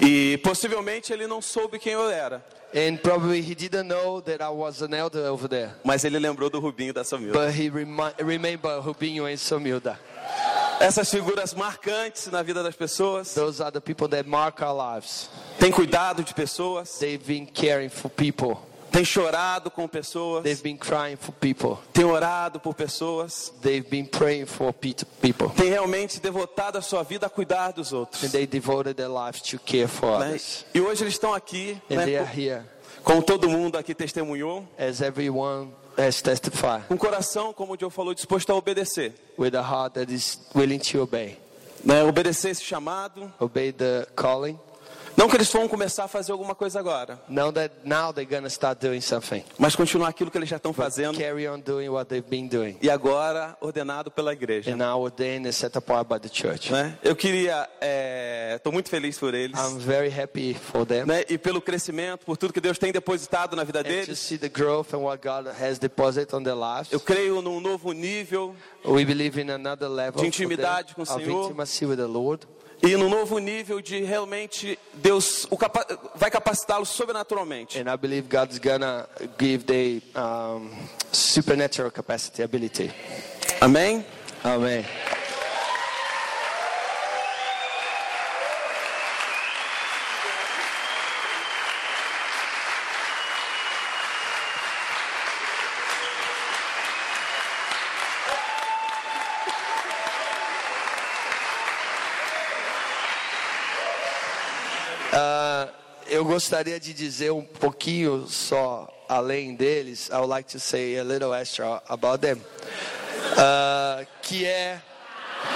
e possivelmente ele não soube quem eu era, and probably he didn't know that I was an elder over there. mas ele lembrou do Rubinho da Somilda. But he remi- remember Rubinho and Samilda. Essas figuras marcantes na vida das pessoas, Those are the people that mark our lives. tem cuidado de pessoas, They've been caring for people. tem chorado com pessoas, They've been crying for people. tem orado por pessoas, They've been praying for pe- people. tem realmente devotado a sua vida a cuidar dos outros. And they devoted their lives to care for né? others. E hoje eles estão aqui, And né, they are here, como todo mundo aqui testemunhou, as everyone has testified, o coração, como o Joe falou, disposto a obedecer. with a heart that is willing to obey. Né? Obedecer esse chamado. Obey the calling. Não que eles vão começar a fazer alguma coisa agora, Know that now they're to start doing something. mas continuar aquilo que eles já estão fazendo Carry on doing what they've been doing. e agora ordenado pela igreja. And now ordained and set apart by the church. Né? Eu queria, estou muito feliz por eles, I'm very happy for them. né? E pelo crescimento, por tudo que Deus tem depositado na vida And to deles. see the growth and what God has deposited on their lives. Eu creio num novo nível We believe in another level De intimidade com o of Senhor. intimacy with the Lord. E num novo nível de realmente Deus capa- vai capacitá-los sobrenaturalmente. And I believe God's gonna give the um, supernatural capacity, ability. Amém? Amen. Gostaria de dizer um pouquinho só além deles. I would like to say a little extra about them. Ah, que é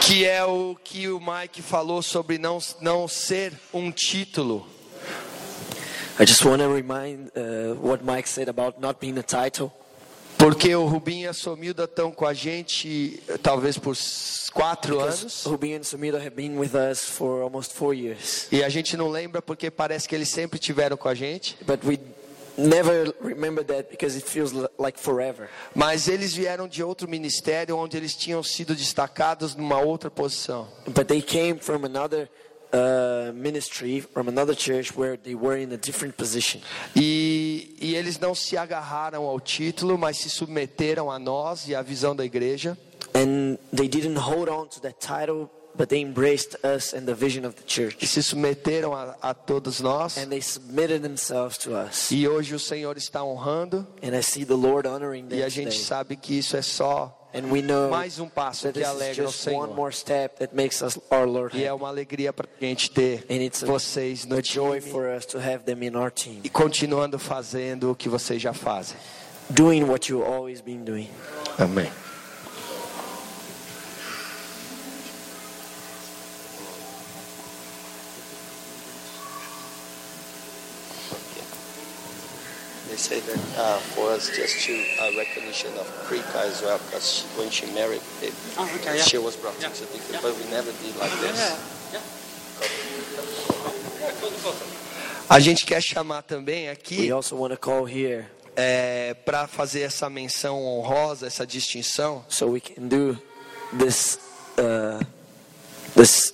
que é o que o Mike falou sobre não não ser um título. I just want to remind uh, what Mike said about not being a title. Porque o Rubinho e a Somilda estão com a gente talvez por quatro Because anos. Rubinho and Sumida have been with us for almost four years. E a gente não lembra porque parece que eles sempre tiveram com a gente. But we never remember that because it feels li- like forever. Mas eles vieram de outro ministério onde eles tinham sido destacados numa outra posição. But they came from another uh, ministry, from another church where they were in a different position. E, e eles não se agarraram ao título, mas se submeteram a nós e à visão da igreja. And they didn't hold on to that title, but they embraced us and the vision of the E church. se submeteram a, a todos nós. And they submitted themselves to us. E hoje o Senhor está honrando. And I see the Lord honoring E a them gente today. sabe que isso é só mais um passo que alegra o Senhor. more step that makes us our Lord E é uma alegria para a gente ter And it's a, vocês no time for us to have them in our team, e continuando fazendo o que vocês já fazem. doing what you've always been doing. Amém. They say that uh, for us just to uh, recognition of Krika as well, because when she married, it, she was brought into the but we never did like this. A gente quer chamar também aqui We also want to call here é, para fazer essa menção honrosa, essa distinção, so we can do this uh, this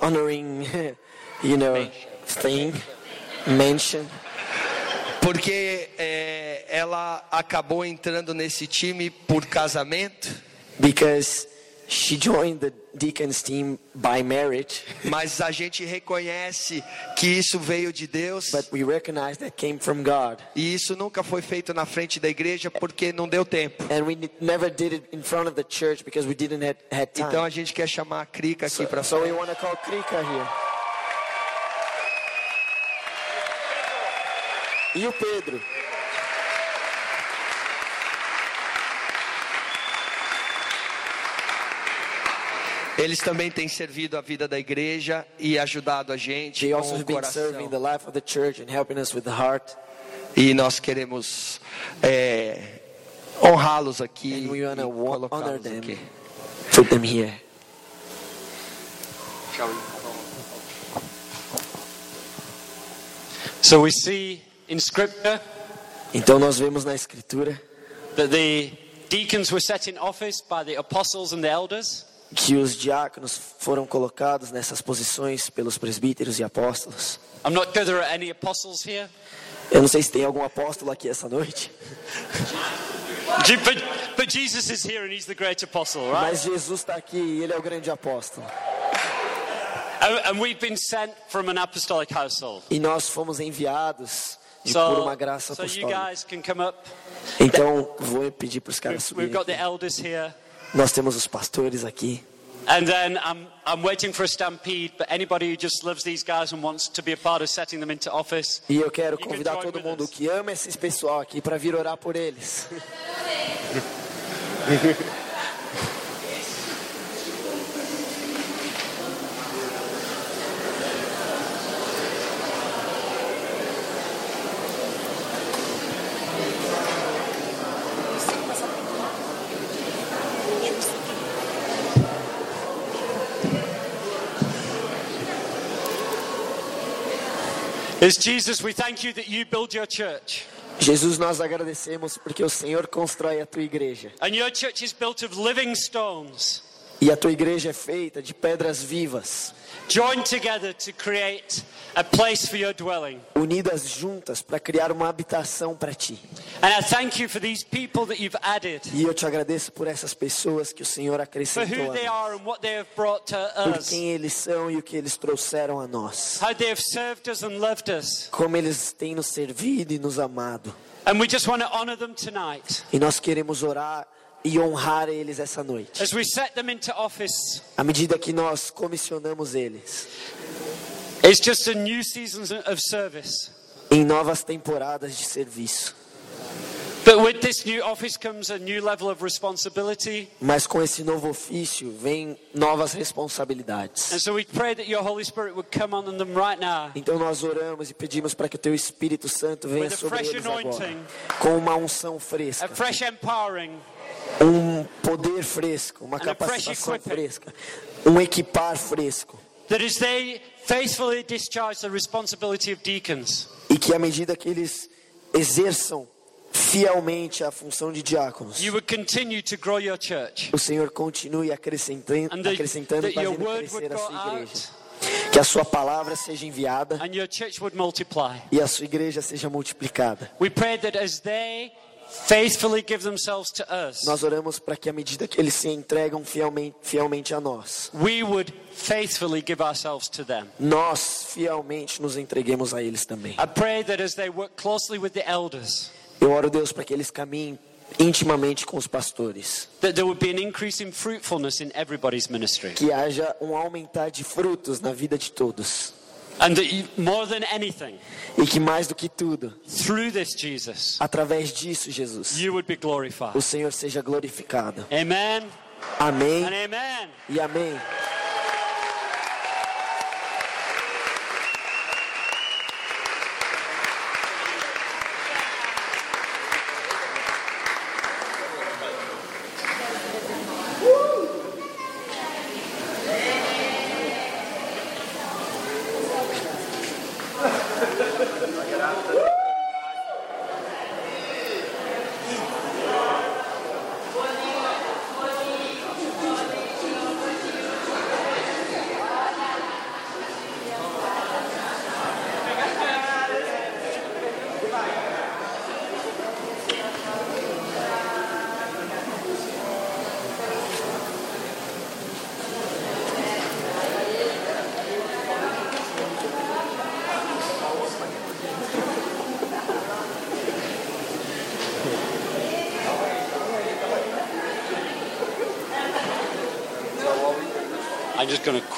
honoring, you know, thing, mention, porque é, ela acabou entrando nesse time por casamento because she joined the deacons team by merit, mas a gente reconhece que isso veio de Deus but we recognize that came from God. e isso nunca foi feito na frente da igreja porque não deu tempo. And we ne- never did it in front of the church because we didn't have had time. Então a gente quer chamar a Crica aqui para so we want to call Krika here. E o Pedro? Eles também têm servido a vida da igreja e ajudado a gente They com also o coração. life of the church and helping us with the heart. E nós queremos é, honrá-los aqui And we e want to honor colocá-los aqui. put them here. So we see in Scripture Então nós vemos na escritura that the deacons were set in office by the apostles and the elders. que os diáconos foram colocados nessas posições pelos presbíteros e apóstolos. I'm not sure there are any apostles here, Eu não sei se tem algum apóstolo aqui essa noite, Je- but, but Jesus is here and he's the great apostle, right? mas Jesus está aqui e ele é o grande apóstolo. And, and we've been sent from an apostolic household. E nós fomos enviados de, por So, uma graça so you apostólica. guys can come up. Então vou pedir para os caras subirem. got the aqui. elders here. Nós temos os pastores aqui. And then I'm, I'm waiting for a stampede, but anybody who just loves these guys and wants to be a part of setting them into office, E eu quero You can convidar join todo mundo us. que ama esses pessoal aqui para vir orar por eles. As Jesus, we thank you that you build your church. Jesus, nós agradecemos porque o Senhor constrói a tua igreja. And your church is built of living stones, E a tua igreja é feita de pedras vivas, joined together to create a place for your dwelling. unidas juntas para criar uma habitação para ti. And I thank you for these people that you've added, E eu te agradeço por essas pessoas que o Senhor acrescentou who a they nós, are and what they have brought to por us, quem eles são e o que eles trouxeram a nós. how they have served us and loved us. Como eles têm nos servido e nos amado. And we just want to honor them tonight E nós queremos orar e honrar eles essa noite. as we set them into office. À medida que nós comissionamos eles It's just a new season of service. em novas temporadas de serviço. But with this new office comes a new level of responsibility. Mas com esse novo ofício vem novas responsabilidades. And so we pray that your Holy Spirit would come on them right now Então nós oramos e pedimos para que o teu Espírito Santo venha a sobre eles agora, com uma unção a fresca, fresh empowering, um poder fresco, uma capacitação fresca, um equipar fresco. that as they faithfully discharge the responsibility of deacons, E que à medida que eles exerçam fielmente a função de diáconos, you would continue to grow your church. o Senhor continue acrescentando, And acrescentando that fazendo crescer a sua igreja. Que a sua palavra seja enviada and your church would multiply. e a sua igreja seja multiplicada. We pray that as they faithfully give themselves to us, Nós oramos para que à medida que eles se entregam fielmente, fielmente a nós, we would faithfully give ourselves to them. nós fielmente nos entreguemos a eles também. I pray that as they work closely with the elders, Eu oro, Deus, para que eles caminhem intimamente com os pastores. that there would be an increase in fruitfulness in everybody's ministry. Que haja um aumentar de frutos na vida de todos. And that you, more than anything, E que mais do que tudo, through this Jesus, através disso, Jesus, you would be glorified. o Senhor seja glorificado. Amen Amém and amen. e amém.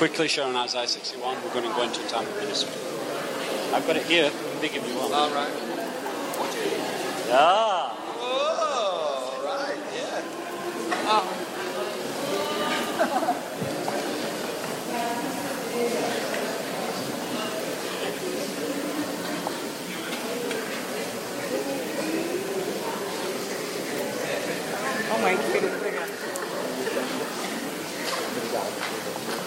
Quickly show on Isaiah 61. We're going to go into a time of ministry. I've got it here. Big if you want. All right. Ah. Oh, right, yeah.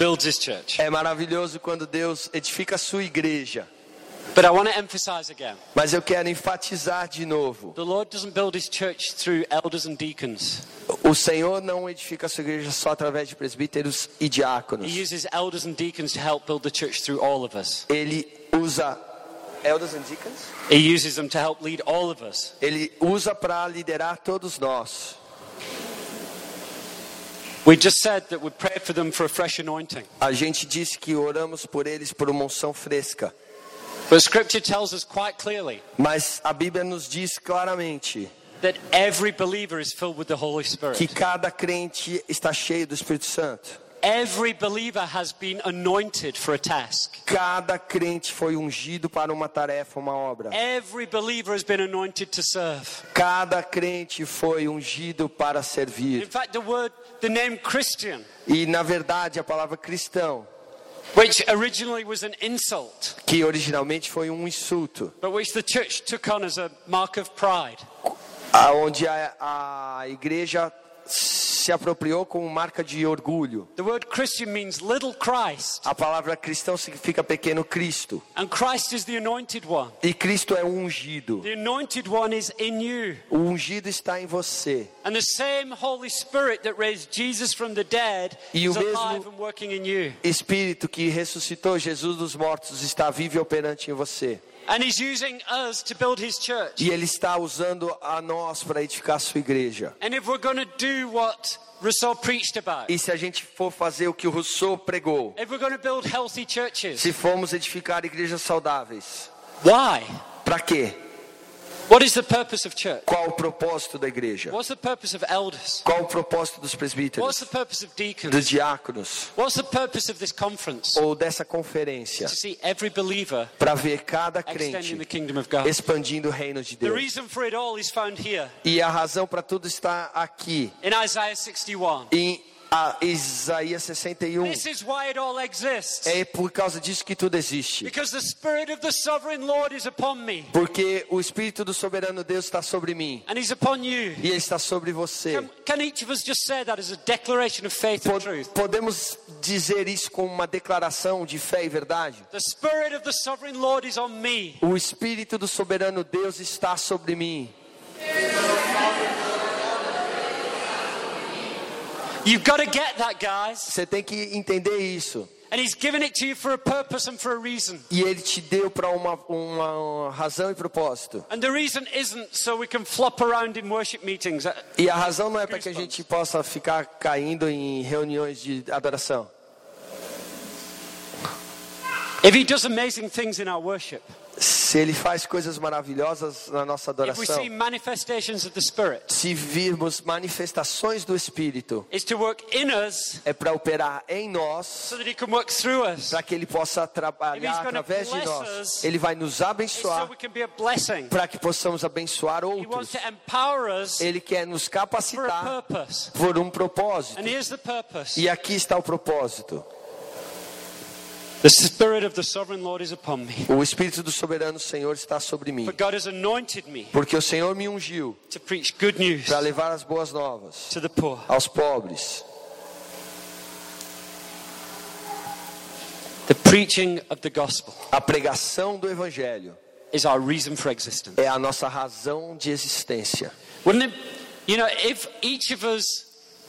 builds his church. É maravilhoso quando Deus edifica a sua igreja. But I want to emphasize again Mas eu quero enfatizar de novo. the Lord doesn't build his church through elders and deacons, O Senhor não edifica a sua igreja só através de presbíteros e diáconos. he uses elders and deacons to help build the church through all of us. Ele usa elders and deacons? He uses them to help lead all of us. Ele usa para liderar todos nós. We just said that we prayed for them for a gente disse que oramos por eles por uma unção fresca. But scripture tells us quite clearly Mas a Bíblia nos diz claramente that every believer is filled with the Holy que Spirit. cada crente está cheio do Espírito Santo. Every believer has been anointed for a task. Cada crente foi ungido para uma tarefa, uma obra. Every believer has been anointed to serve. Cada crente foi ungido para In servir. fact, the word, the name Christian, E na verdade a palavra cristão, which originally was an insult, que originalmente foi um insulto, but which the church took on as a mark of pride, aonde a, a igreja se apropriou como marca de orgulho. the word Christian means little Christ, A palavra cristão significa pequeno Cristo. and Christ is the anointed one. E Cristo é o ungido. The anointed one is in you. O ungido está em você. And the same Holy Spirit that raised Jesus from the dead E o is mesmo- alive and working in you. Espírito que ressuscitou Jesus dos mortos está vivo e operante em você. And he's using us to build his church. E Ele está usando a nós para edificar a sua igreja. And if we're going to do what Rousseau preached about, E se a gente for fazer o que o Rousseau pregou, if we're going to build healthy churches, se formos edificar igrejas saudáveis, why? para quê? Qual o propósito da igreja? What's the purpose of elders? Qual o propósito dos What's presbíteros, the purpose of dos diáconos What's the purpose of this conference? ou dessa conferência? To see every believer Para ver cada crente expandindo o reino de Deus. reason for it all is found here E a razão para tudo está aqui, in Isaiah 61. em a Isaías 61. This is why it all exists. É por causa disso que tudo existe. Because the Spirit of the Sovereign Lord is upon me, Porque o Espírito do soberano Deus está sobre mim and He's upon you. e ele está sobre você. Can, can each of us just say that as a declaration of faith and truth? Podemos dizer isso como uma declaração de fé e verdade? The Spirit of the Sovereign Lord is on me. O Espírito do soberano Deus está sobre mim. You've got to get that, guys. Você tem que entender isso. And He's given it to you for a purpose and for a reason. E ele te deu para uma, uma razão e propósito. And the reason isn't so we can flop around in worship meetings. E a razão não é para que a gente possa ficar caindo em reuniões de adoração. If He does amazing things in our worship, Se ele faz coisas maravilhosas na nossa adoração, se virmos manifestações do Espírito, us é para operar em nós, so para que ele possa trabalhar através de nós. us, Ele vai nos so abençoar para que possamos abençoar outros. Ele quer nos capacitar por um propósito. E aqui está o propósito. The Spirit of the Sovereign Lord is upon me. O Espírito do soberano Senhor está sobre mim, For God has anointed me porque o Senhor me ungiu to preach good news para levar as boas novas to the poor. aos pobres. The preaching of the gospel A pregação do evangelho is our reason for existence. é a nossa razão de existência. Wouldn't it? You know, if each of us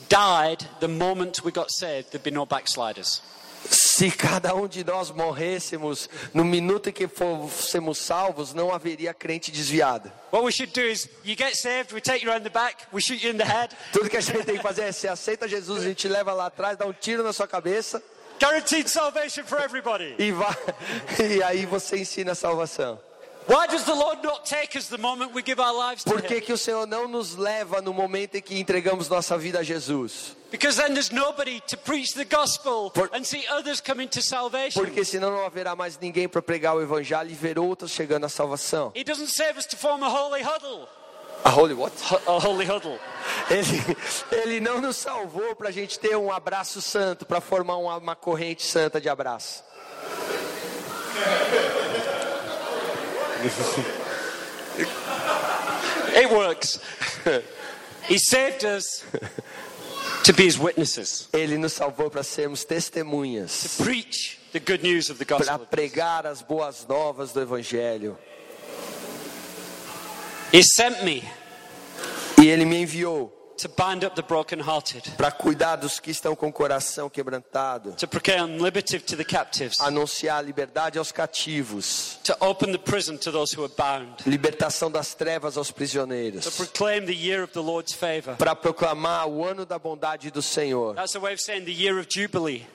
died the moment we got saved, there'd be no backsliders. Se cada um de nós morrêssemos no minuto em que fôssemos salvos, não haveria crente desviado. What we should do is you get saved, we take you around the back, we shoot you in the head. Tudo que a gente tem que fazer é: você aceita Jesus, a gente leva lá atrás, dá um tiro na sua cabeça Guaranteed salvation for everybody. e vai. E aí você ensina a salvação. Why does the Lord not take us the moment we give our lives to Por que, que o Senhor não nos leva no momento em que entregamos nossa vida a Jesus? Because then there's nobody to preach the gospel Por- and see others come into salvation. Porque senão não haverá mais ninguém para pregar o evangelho e ver outros chegando à salvação. He doesn't save us to form a holy huddle. A holy what? A holy huddle. Ele, ele não nos salvou para a gente ter um abraço santo, para formar uma, uma corrente santa de abraço. It works. he saved us to be His witnesses, Ele nos salvou para sermos testemunhas, preach the good news of the para gospel. pregar as boas novas do evangelho. He sent me E ele me enviou to bind up the brokenhearted, para cuidar dos que estão com o coração quebrantado, anunciar a liberdade aos cativos, to open the prison to those who are bound, libertação das trevas aos to prisioneiros, proclaim the year of the Lord's favor. para proclamar o ano da bondade do Senhor. That's a way of saying the year of Jubilee,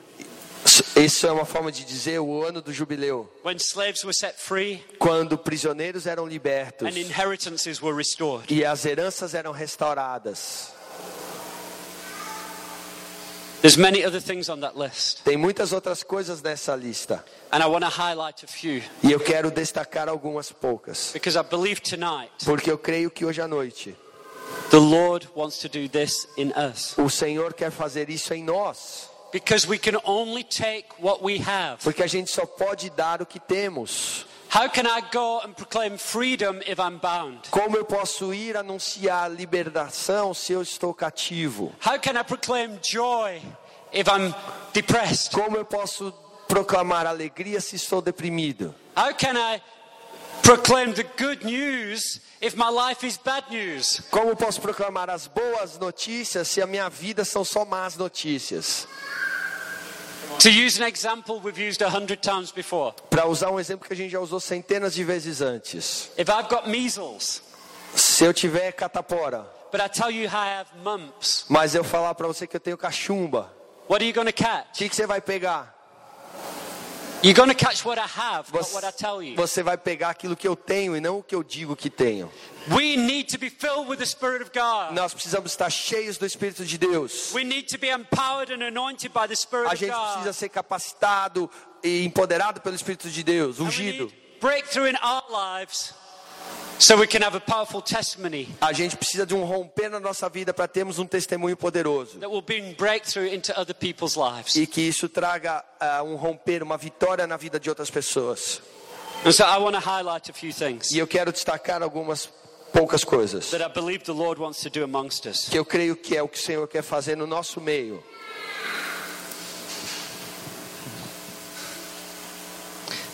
Isso é uma forma de dizer o ano do jubileu, when slaves were set free quando prisioneiros eram libertos and inheritances were restored. e as heranças eram restauradas. There's many other things on that list, Tem muitas outras coisas nessa lista and I want to highlight a few e eu quero destacar algumas poucas, because I believe tonight porque eu creio que hoje à noite the Lord wants to do this in us. o Senhor quer fazer isso em nós, Because we can only take what we have. porque a gente só pode dar o que temos. How can I go and proclaim freedom if I'm bound? Como eu posso ir anunciar libertação se eu estou cativo? How can I proclaim joy if I'm depressed? Como eu posso proclamar alegria se estou deprimido? How can I proclaim the good news if my life is bad news? Como posso proclamar as boas notícias se a minha vida são só más notícias? Para usar um exemplo que a gente já usou centenas de vezes antes. If I've got measles, Se eu tiver catapora, but I tell you I have mumps, mas eu falar para você que eu tenho cachumba, what are you going to o catch? que, que você vai pegar? You're going to catch what I have, not Você, você vai pegar aquilo que eu tenho e não o que eu digo que tenho. We need to be filled with the Spirit of God. Nós precisamos estar cheios do Espírito de Deus. We need to be empowered and anointed by the Spirit A of gente precisa ser capacitado e empoderado pelo Espírito de Deus, ungido. breakthrough in our lives so we can have a powerful testimony A gente precisa de um romper na nossa vida para termos um testemunho poderoso. that will bring breakthrough into other people's lives. E que isso traga ah, um romper, uma vitória na vida de outras pessoas. And so I want to highlight a few things E eu quero destacar algumas poucas coisas that I believe the Lord wants to do amongst us. que eu creio que é o que o Senhor quer fazer no nosso meio.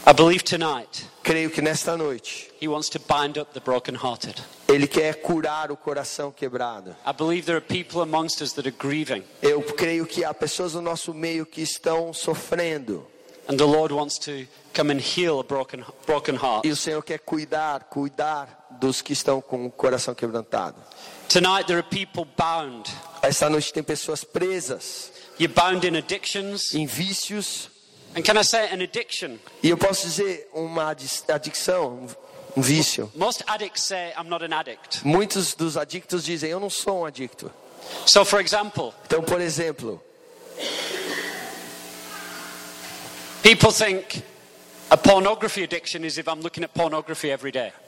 I believe tonight Creio que nesta noite He wants to bind up the brokenhearted. Ele quer curar o coração quebrado. I believe there are people amongst us that are grieving, Eu creio que há pessoas no nosso meio que estão sofrendo. and the Lord wants to come and heal a broken, broken heart. E o Senhor quer cuidar, cuidar dos que estão com o coração quebrantado. Tonight there are people bound. Esta noite tem pessoas presas You're bound in addictions. em vícios. And can I say an addiction? E eu posso dizer uma adi- adicção, um vício. Most addicts say, I'm not an addict. Muitos dos adictos dizem: Eu não sou um adicto. So, for example, Então, por exemplo, people think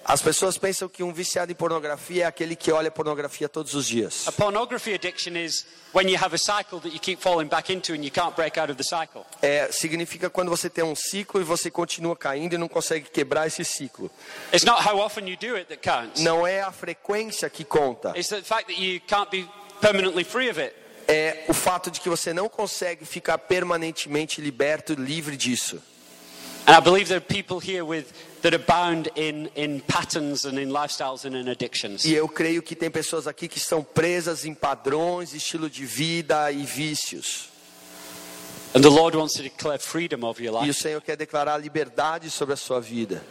as pessoas pensam que um viciado em pornografia é aquele que olha pornografia todos os dias. A pornography addiction is when you have a cycle that you keep falling back into and you can't break out of the cycle. É, significa quando você tem um ciclo e você continua caindo e não consegue quebrar esse ciclo. It's not how often you do it that counts. Não é a frequência que conta, It's the fact that you can't be permanently free of it. é o fato de que você não consegue ficar permanentemente liberto, livre disso. And I believe there are people here with that are bound in, in patterns and in lifestyles and in addictions. E eu creio que tem pessoas aqui que estão presas em padrões, estilo de vida e vícios. And the Lord wants to declare freedom over your E o life. Senhor quer declarar liberdade sobre a sua vida.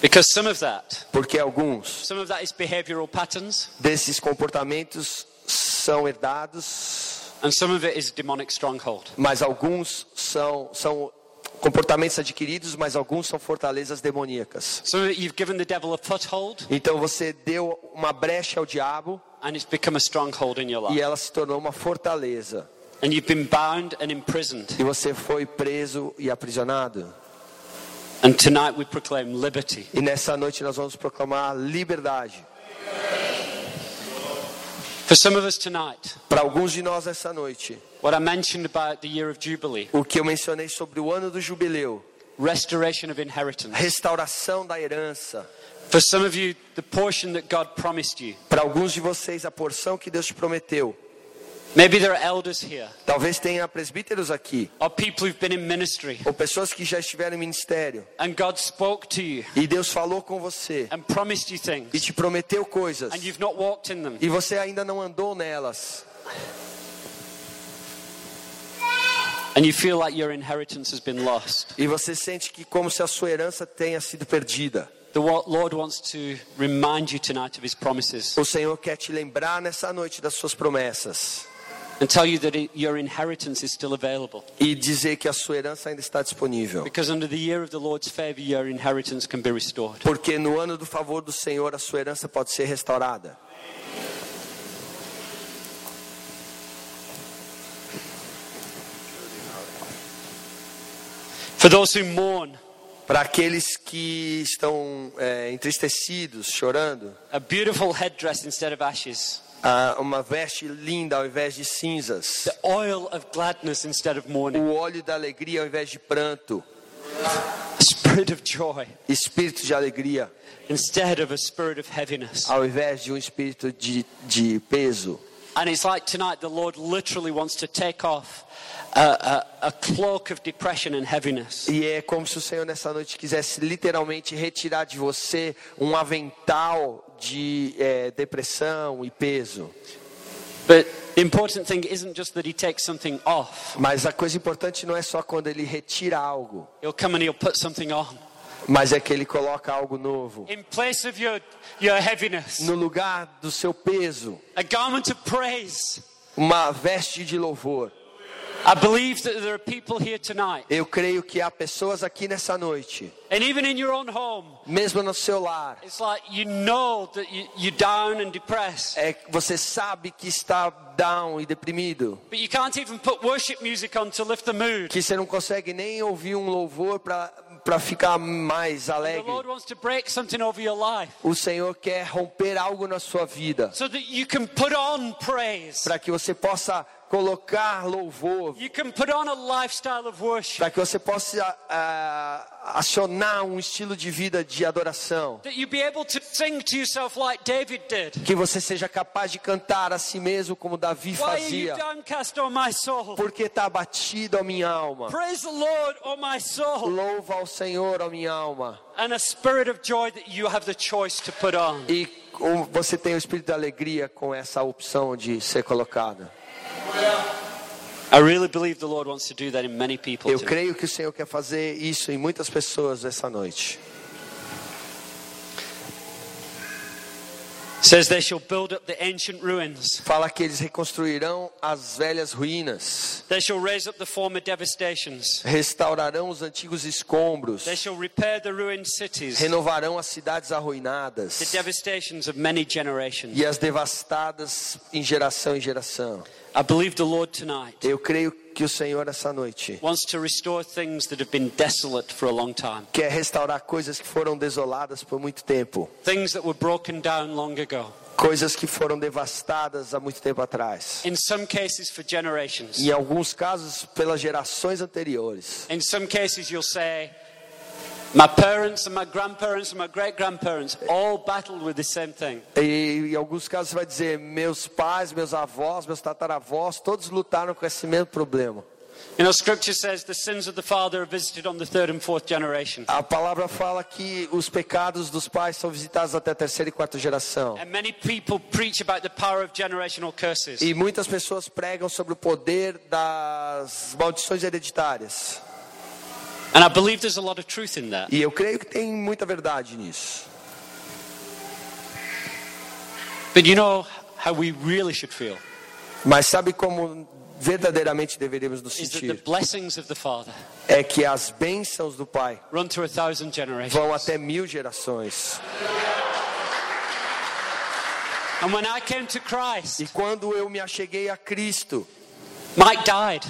Because some of that, Porque alguns some of that is behavioral patterns, desses comportamentos são herdados, and some of it is demonic stronghold. mas alguns são, são comportamentos adquiridos, mas alguns são fortalezas demoníacas. Some of it you've given the devil a foothold, Então você deu uma brecha ao diabo and it's become a stronghold in your e life. ela se tornou uma fortaleza. And you've been bound and imprisoned. E você foi preso e aprisionado. And tonight we proclaim liberty. E nessa noite nós vamos proclamar liberdade. For some of us tonight, Para alguns de nós essa noite, what I mentioned about the year of Jubilee, o que eu mencionei sobre o ano do jubileu, restoration of inheritance. restauração da herança. For some of you, the portion that God promised you. Para alguns de vocês, a porção que Deus te prometeu. Talvez tenha presbíteros aqui, or people who've been in ministry, ou pessoas que já estiveram em ministério. and God spoke to you E Deus falou com você and promised you e te prometeu coisas. and you've not walked in them. E você ainda não andou nelas. And you feel like your inheritance has been lost. E você sente que como se a sua herança tenha sido perdida. O Senhor quer te lembrar nessa noite das suas promessas. And tell you that your inheritance is still available. E dizer que a sua herança ainda está disponível. Because under the year of the Lord's favor, your inheritance can be restored. Porque no ano do favor do Senhor a sua herança pode ser restaurada. For those who mourn, Para aqueles que estão é, entristecidos, chorando, a beautiful headdress instead of ashes, ah, uma veste linda ao invés de cinzas, the oil of gladness instead of mourning, o óleo da alegria ao invés de pranto, spirit of joy espírito de alegria instead of a spirit of heaviness. ao invés de um espírito de, de peso. And it's like tonight the Lord literally wants to take off a, a, a cloak of depression and heaviness. E é como se o Senhor nessa noite quisesse literalmente retirar de você um avental de é, depressão e peso. But the important thing isn't just that He takes something off, Mas a coisa importante não é só quando ele retira algo, He'll come and He'll put something on. Mas é que ele coloca algo novo. In place of your, your heaviness, No lugar do seu peso, a garment of praise. uma veste de louvor. I believe that there are people here tonight, Eu creio que há pessoas aqui nessa noite, and even in your own home, mesmo no seu lar, it's like you know that you, you're down and depressed, é, você sabe que está down e deprimido, but you can't even put worship music on to lift the mood. que você não consegue nem ouvir um louvor para para ficar mais alegre. Lord wants to break something over your life O Senhor quer romper algo na sua vida, para que você possa colocar louvor, You can put on a lifestyle of worship. para que você possa ah, acionar um estilo de vida de adoração, que você seja capaz de cantar a si mesmo como Davi fazia. Porque está abatido a minha alma. Louva ao Senhor, a minha alma. And a spirit of joy that you have the choice to put on. E você tem o espírito da alegria com essa opção de ser colocada. Eu creio que o Senhor quer fazer isso em muitas pessoas essa noite. It says they shall build up the ancient ruins. Fala que eles reconstruirão as velhas ruínas, They shall raise up the former devastations. restaurarão os antigos escombros, They shall repair the ruined cities, renovarão as cidades the arruinadas devastations of many generations. e as devastadas em geração em geração. I believe the Lord tonight Eu creio que o Senhor essa noite wants to restore things that have been desolate for a long time, quer restaurar coisas que foram desoladas por muito tempo, things that were broken down long ago. coisas que foram devastadas há muito tempo atrás. In some cases, for generations. Em alguns casos, pelas gerações anteriores. In some cases, you'll say, My E em alguns casos vai dizer, meus pais, meus avós, meus tataravós, todos lutaram com esse mesmo problema. You know, scripture says the sins of the father are visited on the third and fourth generation. A palavra fala que os pecados dos pais são visitados até a terceira e quarta geração. And many people preach about the power of generational curses. E muitas pessoas pregam sobre o poder das maldições hereditárias. E eu creio que tem muita verdade nisso. But you know how we really should feel? Mas sabe como verdadeiramente deveríamos nos sentir? blessings of the Father É que as bênçãos do Pai run through a thousand generations. vão até mil gerações. And when I came to Christ, E quando eu me acheguei a Cristo, Mike died.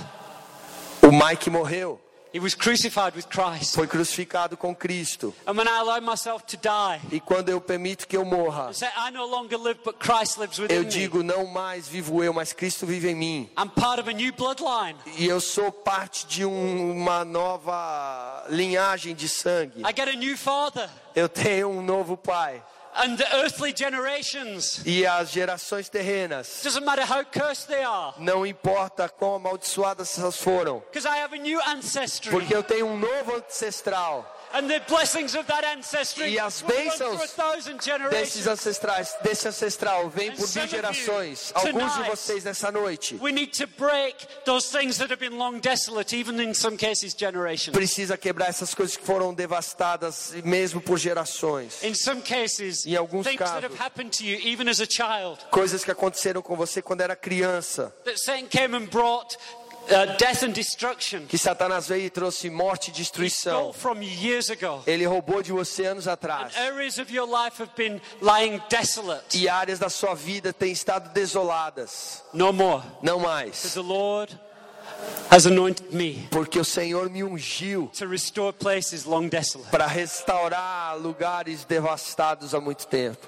o Mike morreu, He was crucified with Christ. foi crucificado com Cristo. And when I allow myself to die, E quando eu permito que eu morra, I say, I no longer live, but Christ lives eu digo: não mais vivo eu, mas Cristo vive em mim. I'm part of a new bloodline. E eu sou parte de um- uma nova linhagem de sangue. I get a new father. Eu tenho um novo Pai. And the earthly generations, E as gerações terrenas, doesn't matter how cursed they are, não importa quão amaldiçoadas elas foram, because I have a new ancestry. porque eu tenho um novo ancestral. And the blessings of that ancestry E as bênçãos Desses ancestrais, desse ancestral, vem por mil gerações. Alguns de vocês nessa noite We need to break those things that have been long desolate, even in some cases generations. precisa quebrar essas coisas que foram devastadas, mesmo por gerações. In some cases, Em alguns things that casos. have happened to you, even as a child, Coisas que aconteceram com você quando era criança. that Satan came and brought uh, death and destruction. Que Satanás veio e trouxe morte e He destruição. stole from you years ago. Ele roubou de você anos atrás. Areas of your life have been lying desolate. E áreas da sua vida têm estado desoladas. No more. Não Because mais. the Lord has anointed me Porque o Senhor me ungiu to restore places long desolate. para restaurar lugares devastados há muito tempo.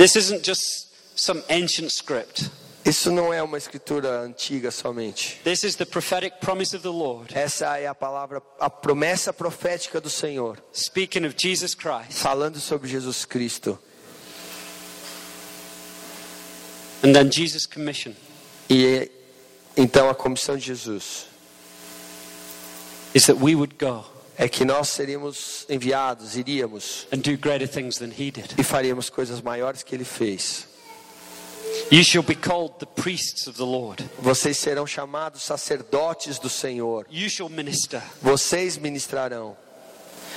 This isn't just some ancient script. Isso não é uma escritura antiga somente. This is the prophetic promise of the Lord, Essa é a palavra, a promessa profética do Senhor, speaking of Jesus Christ. falando sobre Jesus Cristo. And then Jesus' commission E então a comissão de Jesus is that we would go é que nós seríamos enviados, iríamos and do greater things than he did. e faríamos coisas maiores que ele fez. You shall be called the priests of the Lord. Vocês serão chamados sacerdotes do Senhor. Vocês ministrarão.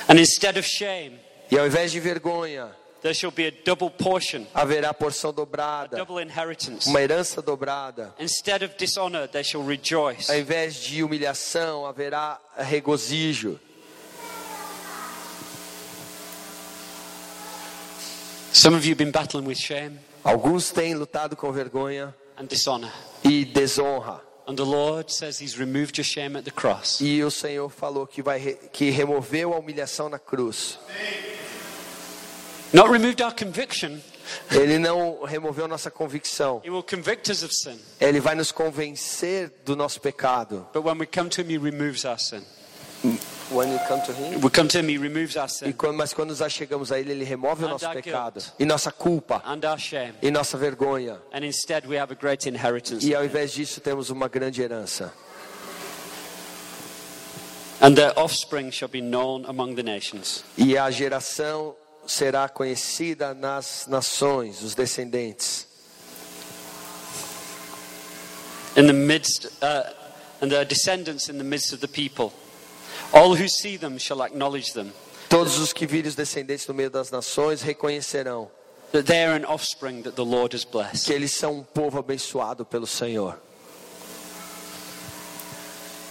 And instead of shame, E ao invés de vergonha, there shall be a double portion, haverá porção dobrada, double inheritance. uma herança dobrada. Instead of dishonor, they shall rejoice. Ao invés de humilhação, haverá regozijo. Some of you have been battling with shame Alguns têm lutado com vergonha and dishonor. e desonra. And the Lord says He's removed your shame at the cross. E o Senhor falou que vai que removeu a humilhação na cruz. Not removed our conviction, Ele não removeu nossa convicção. He will convict us of sin. Ele vai nos convencer do nosso pecado. But when we come to Him, He removes our sin. When you come to him. We come to Him, He removes our E quando, mas quando nós chegamos a Ele, Ele remove o And nosso our pecado e nossa culpa and our shame. e nossa vergonha. And instead, we have a great inheritance. E ao invés disso, temos uma grande herança. And their offspring shall be known among the nations. E a geração será conhecida nas nações, os descendentes. In the midst, uh, and their descendants in the midst of the people. All who see them shall acknowledge them, Todos os que virem os descendentes no meio das nações reconhecerão that they are an offspring that the Lord has blessed. que eles são um povo abençoado pelo Senhor.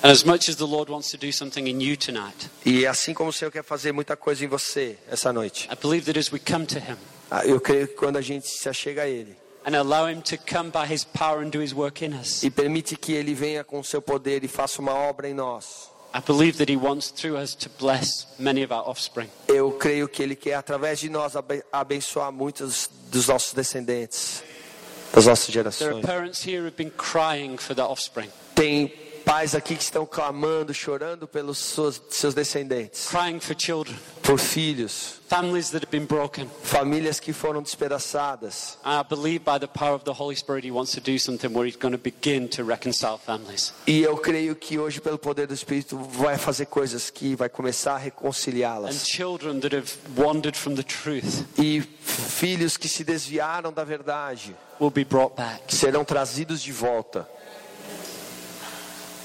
And as much as the Lord wants to do something in you tonight, E assim como o Senhor quer fazer muita coisa em você essa noite, I believe that as we come to Him ah, eu creio que quando a gente se achega a Ele and allow Him to come by His power and do His work in us, e permite que Ele venha com o seu poder e faça uma obra em nós, Eu creio que Ele quer através de nós abe- abençoar muitos dos nossos descendentes, das nossas gerações. Tem pais aqui que estão clamando, chorando pelos seus, seus descendentes, crying for children, por filhos, families that have been broken. famílias que foram despedaçadas. I believe by the power of the Holy Spirit, He wants to do something where He's going to begin to reconcile families. E eu creio que hoje, pelo poder do Espírito, vai fazer coisas que vai começar a And reconciliá-las. children that have wandered from the truth E filhos que se desviaram da verdade will be brought back. serão trazidos de volta.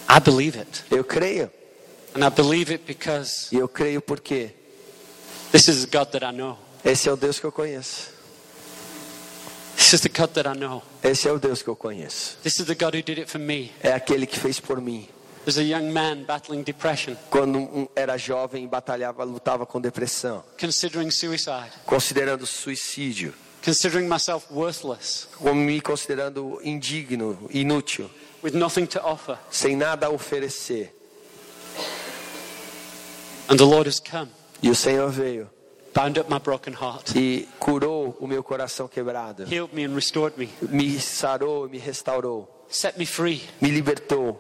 I believe it. Eu creio. And I believe it because E eu creio porque this is the God that I know. esse é o Deus que eu conheço. This is the God that I know. Esse é o Deus que eu conheço. This is the God who did it for me. É aquele que fez por mim. As a young man battling depression, Quando um- era jovem, batalhava, lutava com depressão, considering suicide, considerando suicídio, considering myself worthless, como me considerando indigno, inútil, with nothing to offer. sem nada a oferecer. And the Lord has come, E o Senhor veio bound up my broken heart, e curou o meu coração quebrado, healed me and restored me, me sarou, me restaurou, set me free, me libertou.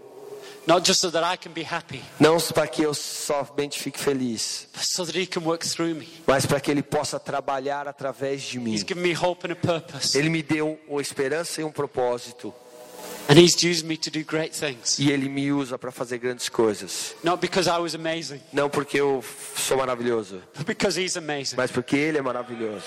not just so that I can be happy, Não para que eu somente fique feliz, so that He can work through me. mas para que Ele possa trabalhar através de mim. He's given me hope and a purpose, Ele me deu uma esperança e um propósito, and He's used me to do great things. e Ele me usa para fazer grandes coisas. Not because I was amazing, Não porque eu sou maravilhoso, but because He's amazing. mas porque Ele é maravilhoso.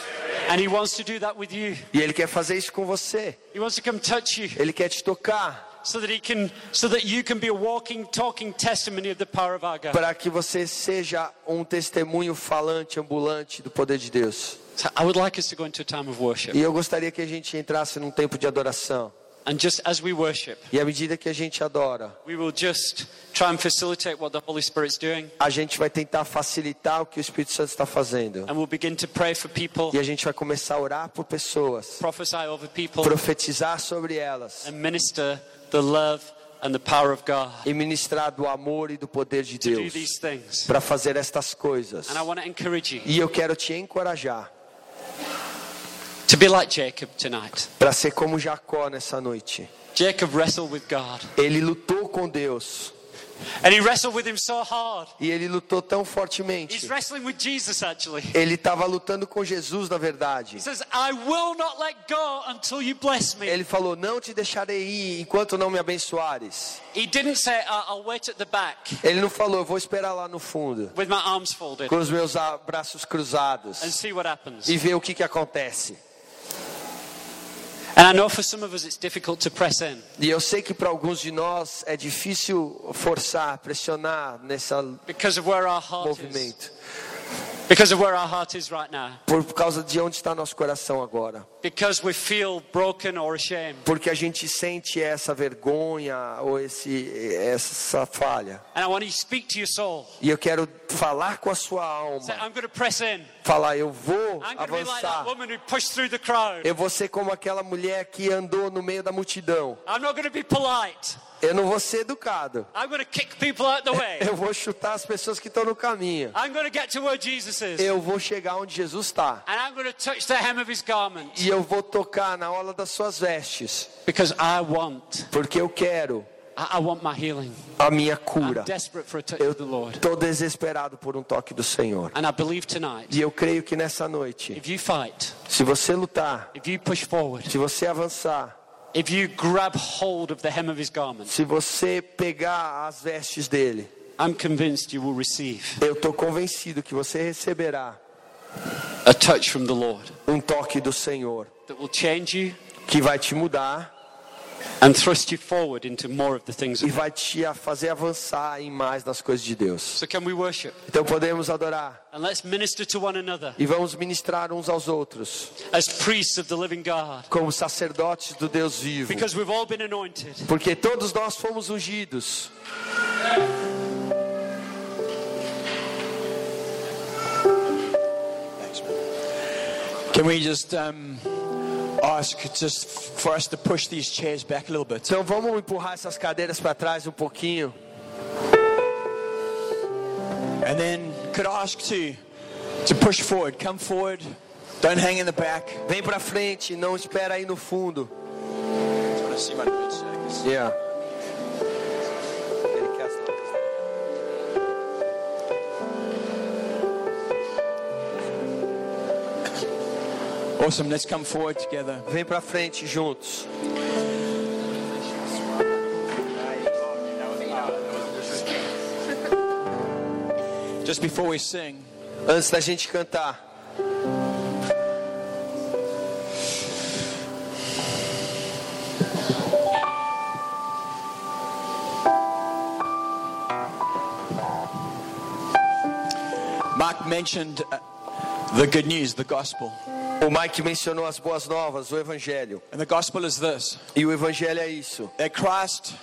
And He wants to do that with you. E Ele quer fazer isso com você. He wants to come touch you Ele quer te tocar so that He can, so that you can be a walking, talking testimony of the power of our God. para que você seja um testemunho falante, ambulante do poder de Deus. So I would like us to go into a time of worship. E eu gostaria que a gente entrasse num tempo de adoração. And just as we worship, E à medida que a gente adora, we will just try and facilitate what the Holy Spirit's doing. a gente vai tentar facilitar o que o Espírito Santo está fazendo. And we'll begin to pray for people, E a gente vai começar a orar por pessoas, prophesy over people, profetizar sobre elas and minister the love and the power of God e ministrar do amor e do poder de Deus these things. para fazer estas coisas. And I want to encourage you E eu quero te encorajar para ser como Jacó nessa noite. Jacob wrestled with God. Ele lutou com Deus And he wrestled with him so hard. e ele lutou tão He's fortemente. wrestling with Jesus actually. Ele estava lutando com Jesus, na verdade. He says, I will not let go until you bless me. Ele falou: Não te deixarei ir enquanto não me abençoares. He didn't say, "I- I'll wait at the back Ele não falou: Eu vou esperar lá no fundo, with my arms folded com os meus braços cruzados and see what happens. e ver o que, que acontece. And I know for some of us it's difficult to press in E eu sei que para alguns de nós é difícil forçar, pressionar nesse because of where our heart is. Because of where our heart is right now. Por causa de onde está nosso coração agora. Because we feel broken or ashamed. Porque a gente sente essa vergonha ou esse, essa falha. And I want to speak to your soul. E eu quero falar com a sua alma. I'm going to press in. Falar, eu vou I'm to be like that avançar. woman who pushed through the crowd. Eu vou ser como aquela mulher que andou no meio da multidão. I'm not going to be polite. Eu não vou ser educado. I'm going to kick people out the way. Eu vou chutar as pessoas que estão no caminho. I'm going to get to where Jesus is. Eu vou chegar onde Jesus está. And I'm going to touch the hem of his garment. E eu vou tocar na orla das suas vestes. Because I want, Porque eu quero a minha cura. Eu estou desesperado por um toque do Senhor. And I believe tonight, E eu creio que nessa noite, if you fight, se você lutar, se você avançar, if you grab hold of the hem of his garment, se você pegar as vestes dele, I'm convinced you will receive eu estou convencido que você receberá a touch from the Lord um toque do Senhor that will change you que vai te mudar e vai te fazer avançar em mais nas coisas de Deus. So can we worship? Então podemos adorar And let's minister to one another e vamos ministrar uns aos outros as priests of the living God. como sacerdotes do Deus vivo, Because we've all been anointed. porque todos nós fomos ungidos. Can we just um, Então vamos empurrar essas cadeiras para trás um pouquinho. And then could I ask to to push forward, come forward, don't hang in the back. Vem para frente, não espera aí no fundo. Yeah. Awesome. Let's come forward together. Vem pra frente juntos. Just before we sing, Antes da gente cantar, Mark mentioned uh, the good news, the gospel. O Mike mencionou as boas novas, o Evangelho. And the gospel is this E o Evangelho é isso: that Christ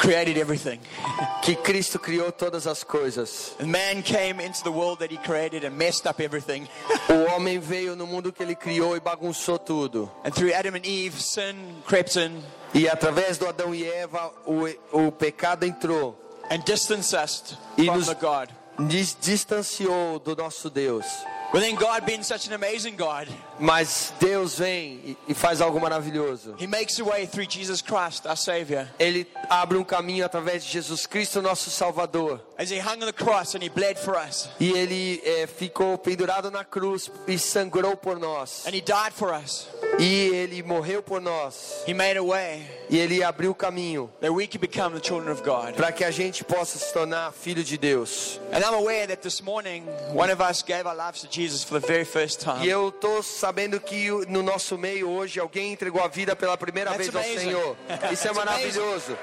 created everything. que Cristo criou todas as coisas. And man came into the world that he created and messed up everything. O homem veio no mundo que ele criou e bagunçou tudo. and through Adam and Eve, sin crept in E através do Adão e Eva, o, o pecado entrou, and distanced us E from nos- the God. dis- distanciou do nosso Deus. But then God, being such an amazing God, Mas Deus vem e- e faz algo maravilhoso. He makes a way through Jesus Christ, our Savior. Ele abre um caminho através de Jesus Cristo, nosso Salvador. As He hung on the cross and He bled for us, E ele eh, ficou pendurado na cruz e sangrou por nós. and He died for us. E ele morreu por nós. He made a way E ele abriu o caminho that we could become the children of God. para que a gente possa se tornar filho de Deus. And I'm aware that this morning, one of us gave our lives to Jesus for the very first E time. eu tô sabendo que no nosso meio hoje alguém entregou a vida pela primeira That's vez ao amazing. Senhor. Isso é maravilhoso.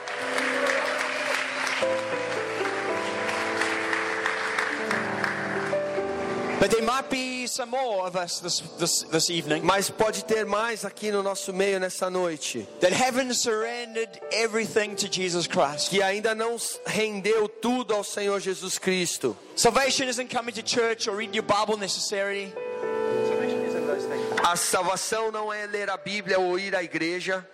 But there might be some more of us this, this, this evening Mas pode ter mais aqui no nosso meio nessa noite that haven't surrendered everything to Jesus Christ. que ainda não rendeu tudo ao Senhor Jesus Cristo. Salvation isn't coming to church or reading your Bible necessarily. A salvação não é ler a Bíblia ou ir à igreja.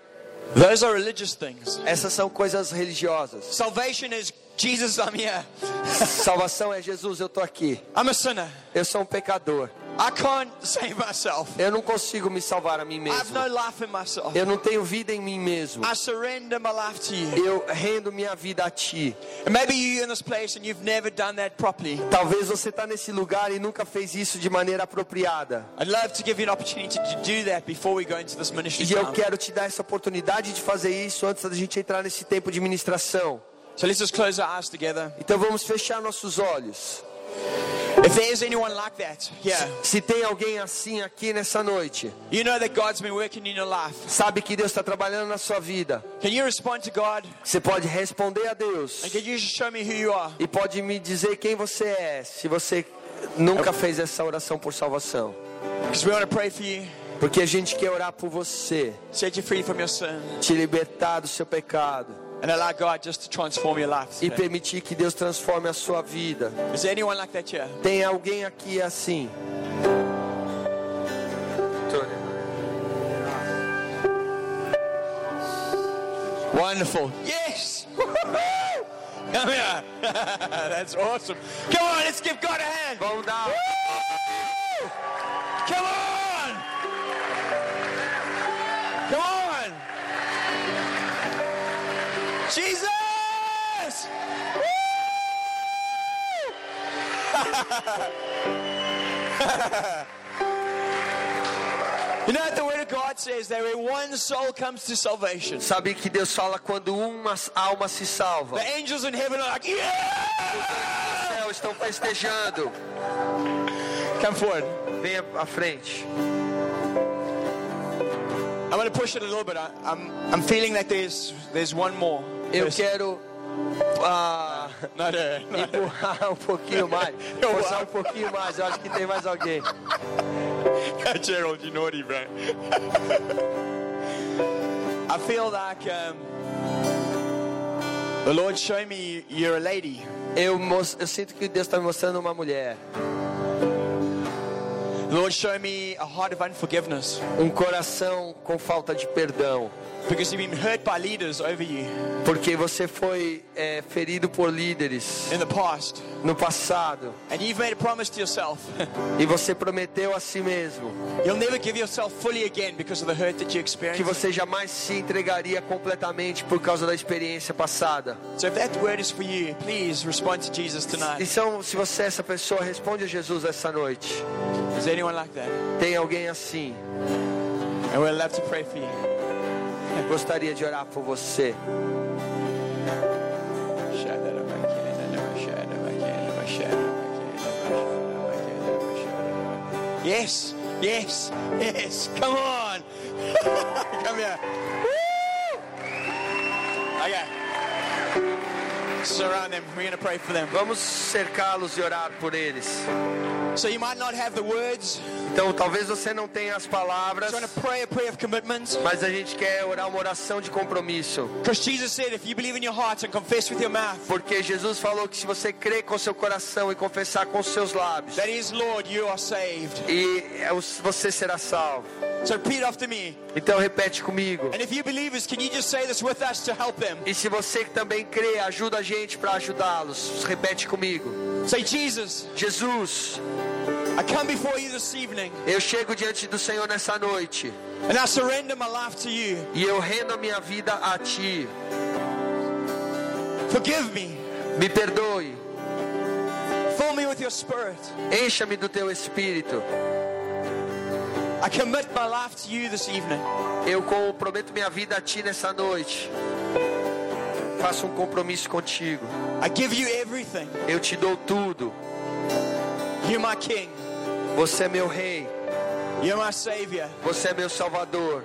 Those are religious things. Essas são coisas religiosas. Salvation is Jesus, I'm here. Salvação é Jesus, eu tô aqui. I'm a sinner. Eu sou um pecador. I can't save myself. Eu não consigo me salvar a mim I have mesmo. no life in myself. Eu não tenho vida em mim mesmo. I surrender my life to you. Eu rendo minha vida a ti. And maybe you're in this place and you've never done that properly. Talvez você está nesse lugar e nunca fez isso de maneira apropriada. I'd love to give you an opportunity to do that before we go into this ministry E eu quero te dar essa oportunidade de fazer isso antes da gente entrar nesse tempo de ministração. So let's just close our eyes together. Então vamos fechar nossos olhos. If there's anyone like that, yeah, Se tem alguém assim aqui nessa noite, you know that God's been working in your life. sabe que Deus está trabalhando na sua vida. Can you respond to God? Você pode responder a Deus And can you show me who you are? e pode me dizer quem você é, se você nunca fez essa oração por salvação. Because we want to pray for you, Porque a gente quer orar por você, set you free from your sin, te libertar do seu pecado and allow God just to transform your life. e permitir que Deus transforme a sua vida. Is there anyone like that here? Tem alguém aqui assim? Wonderful. Yes. Woo-hoo! Come here. That's awesome. Come on, let's give God a hand. Vamos dar. Come on. Salvation, Sabe que Deus fala quando uma alma se salva. the angels in heaven are like, yeah! Os céus estão festejando. Come forward. Venha à frente. I'm going to push it a little bit. I, I'm, I'm feeling that there's, there's one more. Eu quero Not her. Not her. empurrar um pouquinho mais. Forçar um pouquinho mais. Eu acho que tem mais alguém. Gerald, you naughty, bro. I feel like um, the Lord showing me you're a lady. Eu, eu sinto que Deus está me mostrando uma mulher. Lord showing me a heart of unforgiveness. Um coração com falta de perdão. Because you've been hurt by leaders over you porque você foi é, ferido por líderes in the past. no passado And you've made a promise to yourself. e você prometeu a si mesmo You'll never give yourself fully again because of the hurt that you que você jamais se entregaria completamente por causa da experiência passada. So if that word is for you, please respond to Jesus tonight. Então, se você é essa pessoa, responde a Jesus essa noite. Is anyone like that? Tem alguém assim? And we'd love to pray for you. Gostaria de orar por você. Yes, yes, yes. Come on. Come here. Woo! Okay. Surround them. We're going to pray for them. Vamos cercá-los e orar por eles. So you might not have the words. Então, talvez você não tenha as palavras, Trying to pray a prayer of commitment. mas a gente quer orar uma oração de compromisso. Porque Jesus falou que se você crer com seu coração e confessar com seus lábios, that is Lord, you are saved. e é você será salvo. So repeat after me. Então repete comigo. And if you believers, can you just say this with us to help them? E se você também crê, ajuda a gente para ajudá-los. Repete comigo. Say, Jesus, Jesus, I come before you this evening eu chego diante do Senhor nessa noite and I surrender my life to you. e eu rendo a minha vida a ti. Forgive me. Me perdoe. Fill me with your spirit. Encha-me do teu espírito. I commit my life to you this evening. Eu comprometo minha vida a ti nessa noite. Faço um compromisso contigo. I give you everything. Eu te dou tudo. You're my king. Você é meu rei. You're my savior. Você é meu salvador.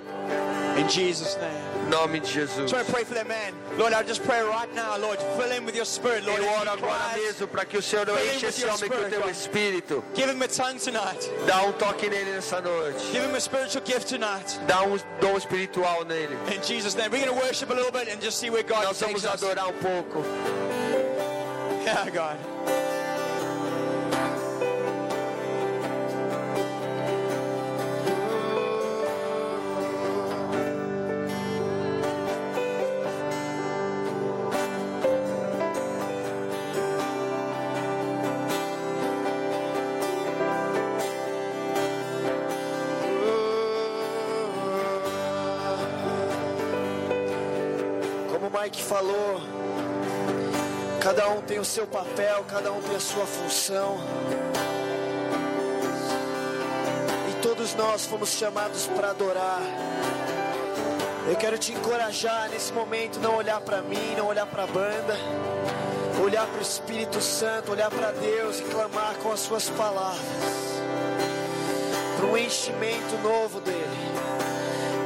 In Jesus' name. Nome de Jesus. So I pray for that man. Lord, I just pray right now, Lord, fill him with your spirit, Lord. Eu oro agora mesmo para que o Senhor enche esse homem com o teu espírito. Give him a tongue tonight. Dá um toque nele nessa noite. Give him a spiritual gift tonight. Dá um dom espiritual nele. In Jesus' name. We're going to worship a little bit and just see where God Nós vamos adorar um pouco. Yeah, God. Mike falou, cada um tem o seu papel, cada um tem a sua função. E todos nós fomos chamados para adorar. Eu quero te encorajar nesse momento, não olhar para mim, não olhar para a banda, olhar para o Espírito Santo, olhar para Deus e clamar com as suas palavras, para um enchimento novo dele,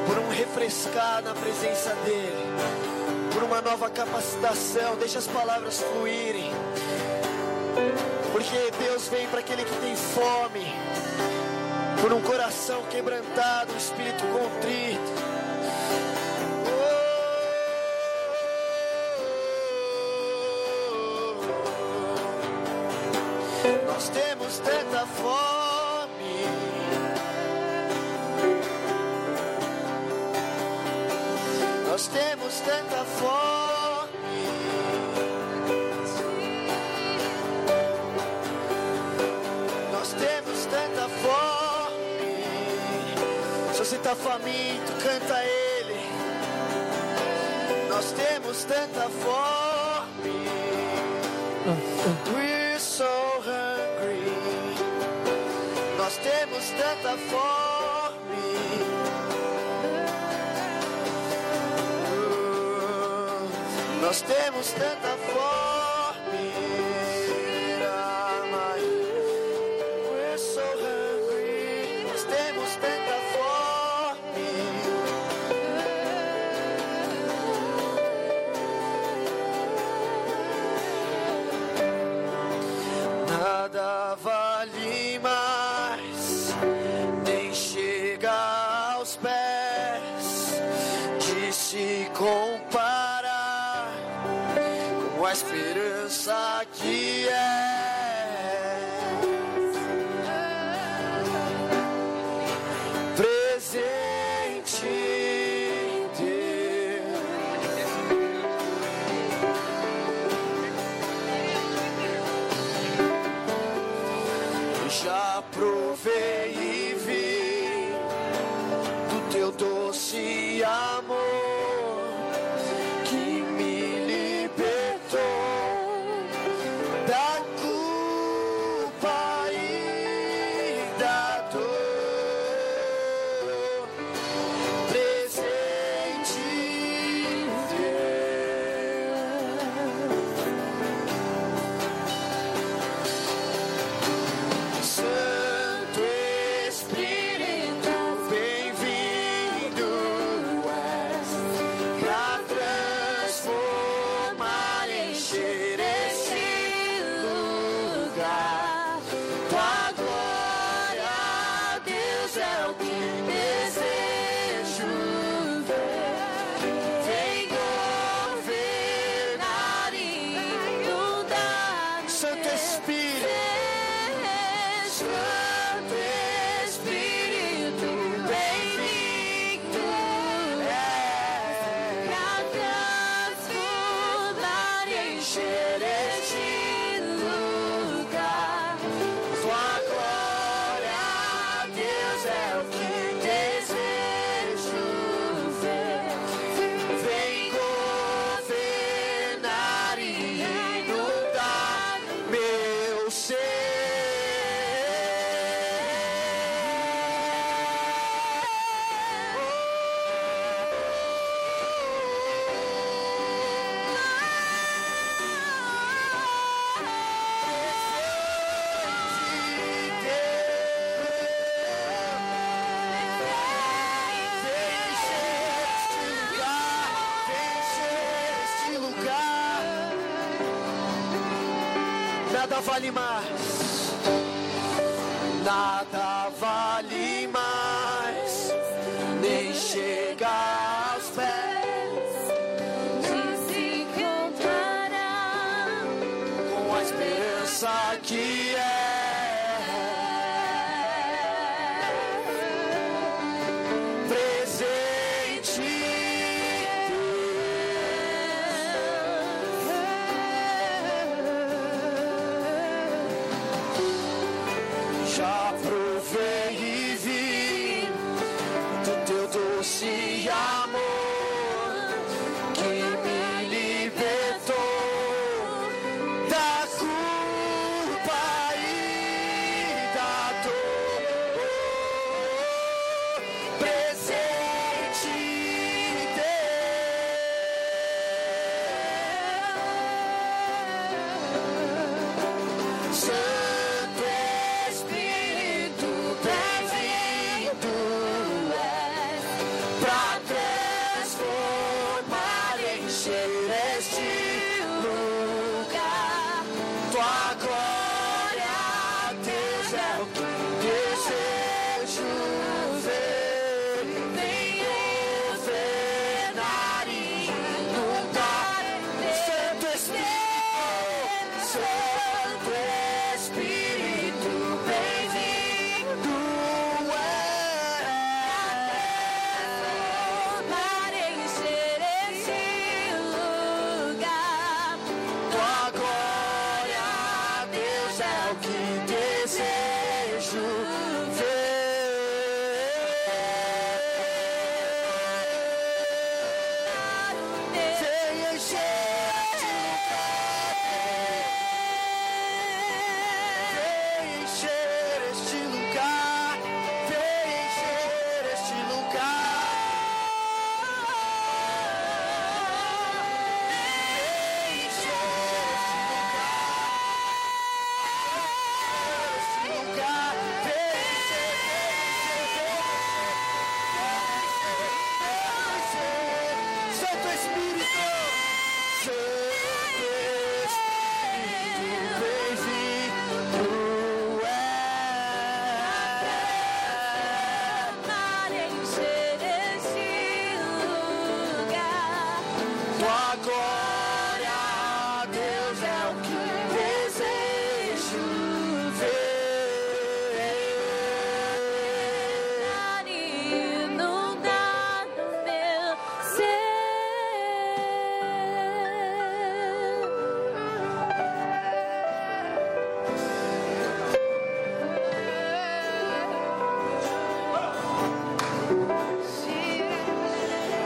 por um refrescar na presença dele uma nova capacitação. Deixa as palavras fluírem. Porque Deus vem para aquele que tem fome, por um coração quebrantado, um espírito contrito. Nós temos tanta fome. Nós temos tanta está faminto, canta Ele. Nós temos tanta fome. We're so hungry. Nós temos tanta fome. Nós temos tanta fome.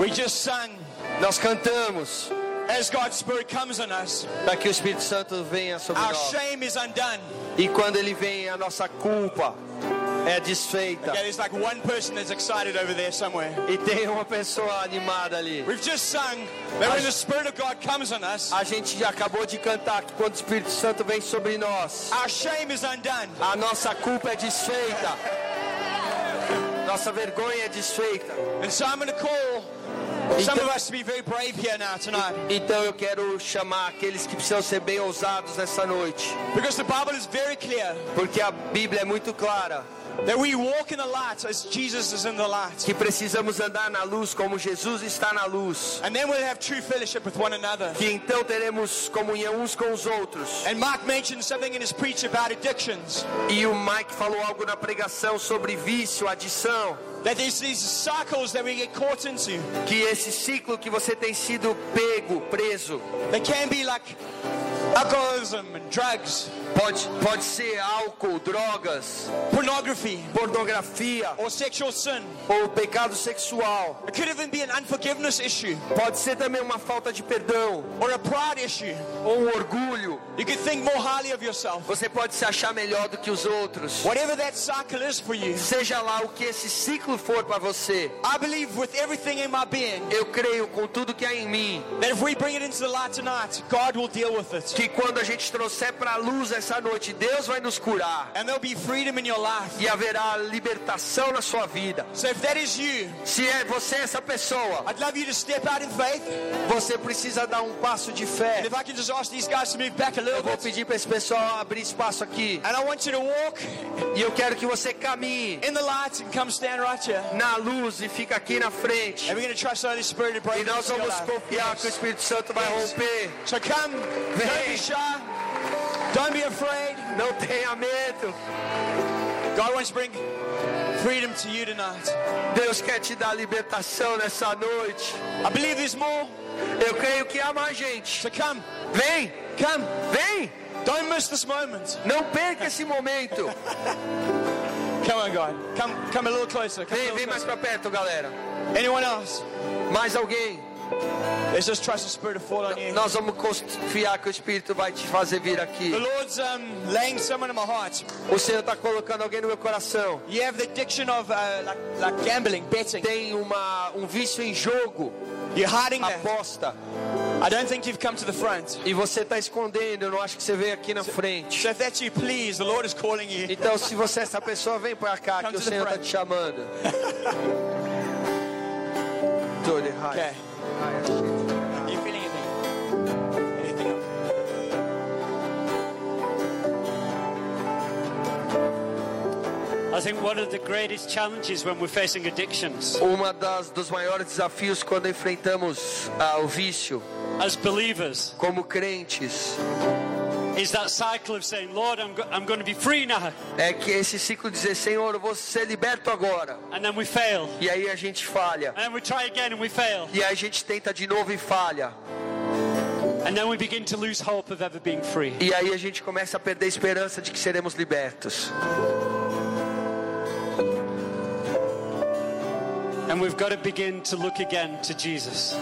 We just sung Nós cantamos as God's Spirit comes on us, para que o Espírito Santo venha sobre our nós. shame is undone. E quando ele vem, a nossa culpa é desfeita. Okay, like one person that's excited over there somewhere. E tem uma pessoa animada ali. We've just sung that when the Spirit of God comes on us, A gente acabou de cantar que quando o Espírito Santo vem sobre nós, our shame is undone. a nossa culpa é desfeita. Nossa vergonha é desfeita. And so I'm going to call some of us to be very brave here now tonight. Então eu quero chamar aqueles que precisam ser bem ousados nessa noite. Because the Bible is very clear Porque a Bíblia é muito clara that we walk in the light as Jesus is in the light. que precisamos andar na luz como Jesus está na luz. And then we'll have true fellowship with one another. Que então teremos comunhão uns com os outros. And Mark mentioned something in his preach about addictions. E o Mike falou algo na pregação sobre vício, adição. Que esse ciclo que você tem sido pego, preso, They can be like alcoholism and drugs, pode, pode ser álcool, drogas, pornography, pornografia or sexual sin. ou pecado sexual. It could even be an unforgiveness issue Pode ser também uma falta de perdão or a pride issue. ou um orgulho. You could think more highly of yourself. Você pode se achar melhor do que os outros. Whatever that cycle is for you, Seja lá o que esse ciclo for para você. I believe with everything in my being Eu creio com tudo que há em mim that if we bring it into the light tonight, God will deal with it. que quando a gente trouxer para a luz essa noite, Deus vai nos curar And there'll be freedom in your life. e haverá libertação na sua vida. So if that is you, Se é você essa pessoa, I'd love you to step out in faith. você precisa dar um passo de fé. if I can just ask these guys to move back a little Eu vou pedir para esse pessoal abrir espaço aqui And I want you to walk e eu quero que você caminhe in the light and come stand right here. na luz e fica aqui na frente. And we're going to trust the Holy Spirit to break E nós vamos confiar que o Espírito Santo vai romper. So come, shy, don't be afraid. Não tenha medo. God wants to bring freedom to you tonight. Deus quer te dar libertação nessa noite. I believe there's more. Eu creio que há mais gente. So come, Vem, come. vem. Don't miss this moment. Não perca esse momento. Come on, God. Come, come a little closer. Come a Vem, little vem mais closer. pra perto, galera. Anyone else? Mais alguém? Nós vamos confiar que o Espírito vai te fazer vir aqui. O Senhor está colocando alguém no meu coração. Tem uma, um vício em jogo, You're hiding that. aposta. I don't think you've come to the front. E você está escondendo. Eu não acho que você veio aqui na frente. So if that's you, please, the Lord is calling you. Então, se você é essa pessoa, vem pra cá Come que o Senhor está te chamando. Okay. Are you feeling anything? Anything else? I think one of the greatest challenges when we're facing addictions Uma das dos maiores desafios quando enfrentamos ah, o vício as believers como crentes is that cycle of saying, Lord, I'm, go- I'm going to be free now. é que esse ciclo de dizer Senhor, eu vou ser liberto agora. And then we fail. E aí a gente falha. And then we try again and we fail. E aí a gente tenta de novo e falha. And then we begin to lose hope of ever being free. E aí a gente começa a perder a esperança de que seremos libertos.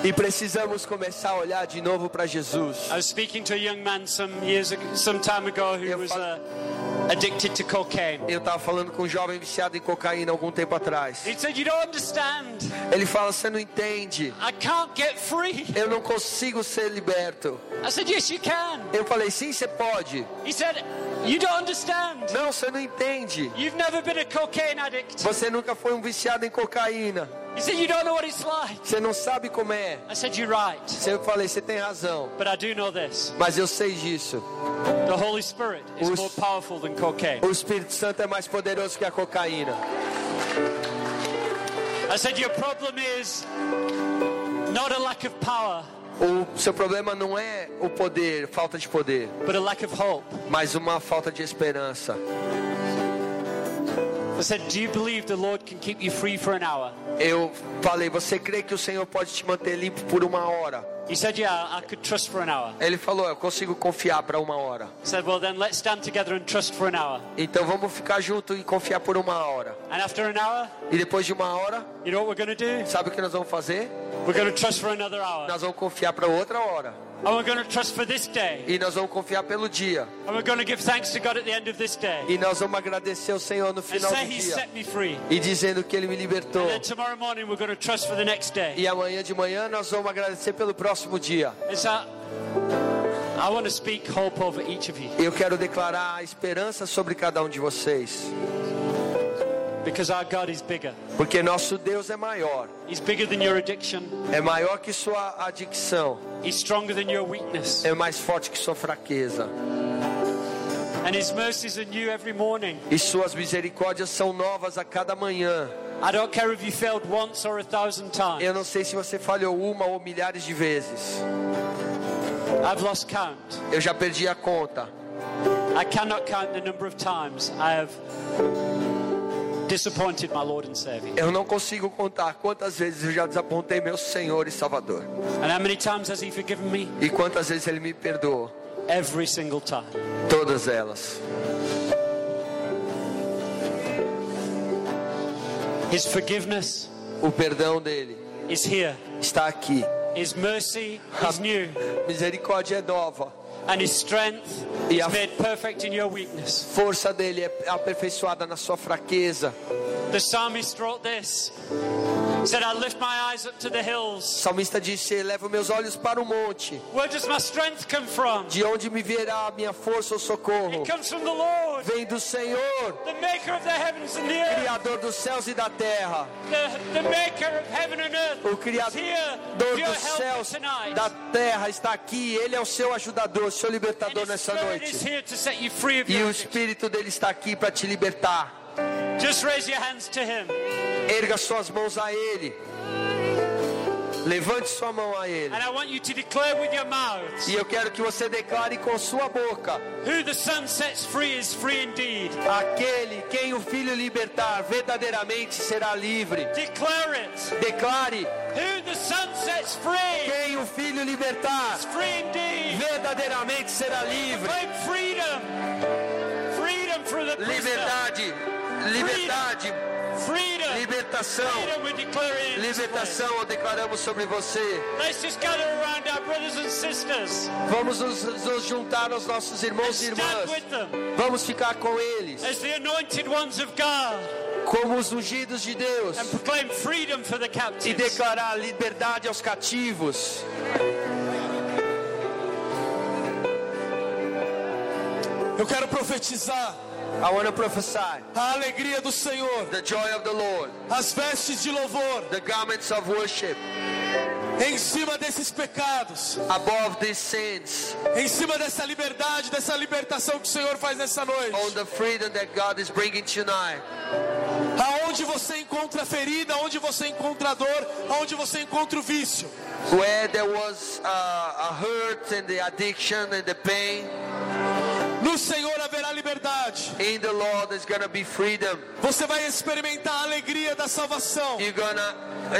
E precisamos começar a olhar de novo para Jesus. I was speaking to a young man some years ago, some time ago who Eu uh, addicted to cocaine. Eu estava falando com um jovem viciado em cocaína algum tempo atrás. He said, You don't understand. Ele fala: Você não entende. I can't get free. Eu não consigo ser liberto. I said, Yes, you can. Eu falei: Sim, você pode. He said, You don't understand. Não, você não entende. You've never been a cocaine addict. Você nunca foi um viciado em cocaína. He said, You don't know what it's like. Você não sabe como é. I said, You're right. Eu falei: Você tem razão. But I do know this Mas eu sei disso. the Holy Spirit is Os- more powerful than cocaine. O Espírito Santo é mais poderoso que a cocaína. I said, Your problem is not a lack of power, O seu problema não é o poder, falta de poder, mas uma falta de esperança. Eu falei, você crê que o Senhor pode te manter limpo por uma hora? He said, Yeah, I could trust for an hour. Ele falou, eu consigo confiar para uma hora. Said, Well, then let's stand together and trust for an hour. Então vamos ficar junto e confiar por uma hora. And after an hour, E depois de uma hora, you know what we're going to do? sabe o que nós vamos fazer? We're going to trust for another hour. Nós vamos confiar para outra hora. And we're going to trust for this day. E nós vamos confiar pelo dia. And we're going to give thanks to God at the end of this day. E nós vamos agradecer ao Senhor no And final say do He dia. set me free. E dizendo que Ele me libertou. And then tomorrow morning, we're going to trust for the next day. E amanhã de manhã nós vamos agradecer pelo próximo dia. And so I want to speak hope over each of you Eu quero declarar a esperança sobre cada um de vocês. Because our God is bigger. Porque nosso Deus é maior. He's bigger than your addiction. É maior que sua adicção. He's stronger than your weakness. É mais forte que sua fraqueza. And His mercies are new every morning. E suas misericórdias são novas a cada manhã. I don't care if you failed once or a thousand times. Eu não sei se você falhou uma ou milhares de vezes. I've lost count. Eu já perdi a conta. I cannot count the number of times I have Eu não consigo contar quantas vezes eu já desapontei meu Senhor e Salvador. And how many times has He forgiven me? E quantas vezes Ele me perdoou. Every single time. Todas elas. His forgiveness O perdão dele is here. está aqui. His mercy is new. Misericórdia é nova. And His strength E is made perfect in your weakness. força dele é aperfeiçoada na sua fraqueza. The psalmist wrote this. Said, I lift my eyes up to the O hills. salmista disse: Elevo meus olhos para o monte, Where does my strength come from? de onde me virá a minha força ou socorro. It comes from the Lord, Vem do Senhor, the maker of the heavens and the earth. Criador dos céus e da terra. The, the maker of heaven and earth. O Criador dos céus, tonight. da terra está aqui. Ele é o seu ajudador, seu And libertador his nessa spirit is noite. here to set you free of E o. Espírito dele está aqui para te libertar. Just raise your hands to him. Erga suas mãos a Ele. Levante sua mão a Ele. And I want you to declare with your mouths E eu quero que você declare com sua boca: who the Son sets free is free indeed. aquele quem o Filho libertar verdadeiramente será livre. Declare quem o Filho libertar verdadeiramente será livre. Liberdade, liberdade. Libertação. Freedom we declare it in this place. Libertação declaramos sobre você. Let's just gather around our brothers and sisters Vamos nos, nos juntar aos nossos and irmãos e stand irmãs. with them Vamos ficar com eles as the anointed ones of God como os ungidos de Deus and proclaim freedom for the e captives. declarar liberdade aos cativos. Eu quero profetizar I want to prophesy a alegria do Senhor, the joy of the Lord, as vestes de louvor the garments of worship em cima desses pecados, above these sins, em cima dessa liberdade, dessa libertação que o Senhor faz nessa noite. on the freedom that God is bringing tonight. Aonde você encontra ferida, aonde você encontra dor, aonde você encontra o vício. Where there was uh, a hurt and the addiction and the pain, No Senhor haverá liberdade. in the Lord there's gonna be freedom. Você vai experimentar a alegria da salvação. You're gonna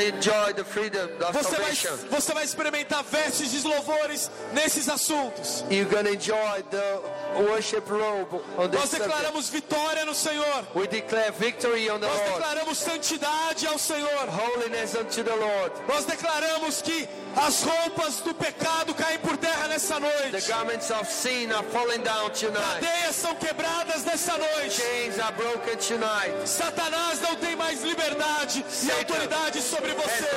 enjoy the freedom of Você vai, salvation. você vai experimentar vestes de louvores nesses assuntos. You're gonna enjoy the worship robe on this Nós subject. declaramos vitória no Senhor. We declare victory on the Nós Lord, declaramos santidade ao Senhor. holiness unto the Lord. Nós declaramos que as roupas do pecado caem por terra nessa The noite. garments of sin are falling down tonight. Cadeias são quebradas nessa noite. Satanás não tem mais liberdade e autoridade sobre você.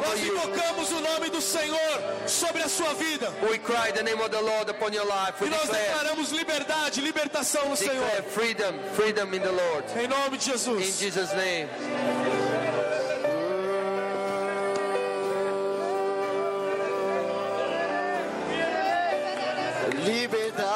Nós invocamos o nome do Senhor sobre a sua vida. We cry the name of the Lord upon your life. E We nós declare, declaramos liberdade, libertação no Senhor. freedom, freedom in the Lord. Em nome de In Jesus. Jesus' name. Liberdade.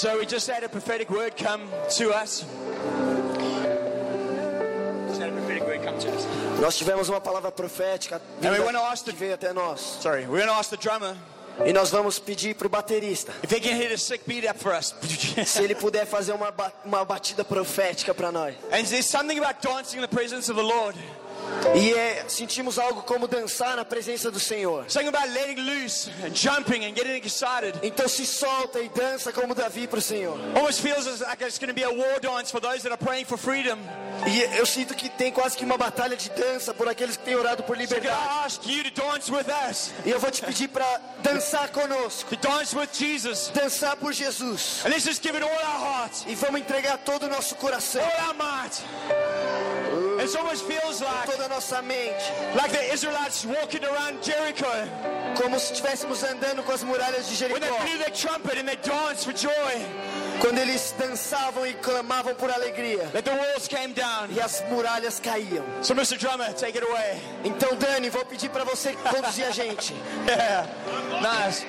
So we just had a prophetic word come to us. Nós tivemos uma palavra profética que veio até nós. sorry, we're going to ask the drummer E nós vamos pedir para o baterista se ele puder fazer uma, ba- uma batida profética para nós. and there's something about dancing in the presence of the Lord. E é, sentimos algo como dançar na presença do Senhor. Something about letting loose and jumping and getting excited. Então se solta e dança como Davi para o Senhor. Almost feels as like it's going to be a war dance for those that are praying for freedom. E eu sinto que tem quase que uma batalha de dança por aqueles que têm orado por liberdade. I ask you to dance with us? E eu vou te pedir para dançar conosco, To dance with Jesus. dançar por Jesus. And let's just give it all our heart, E vamos entregar todo o nosso coração, all our might. It almost feels like toda a nossa mente, like the Israelites walking around Jericho como se estivéssemos andando com as muralhas de when they Jericó. blew their trumpet and they danced for joy. Quando eles dançavam e clamavam por alegria. That the walls came down. E as muralhas caíam. So, Mr. Drummer, take it away. Então, Dani, vou pedir para você conduzir a gente. Yeah, nice.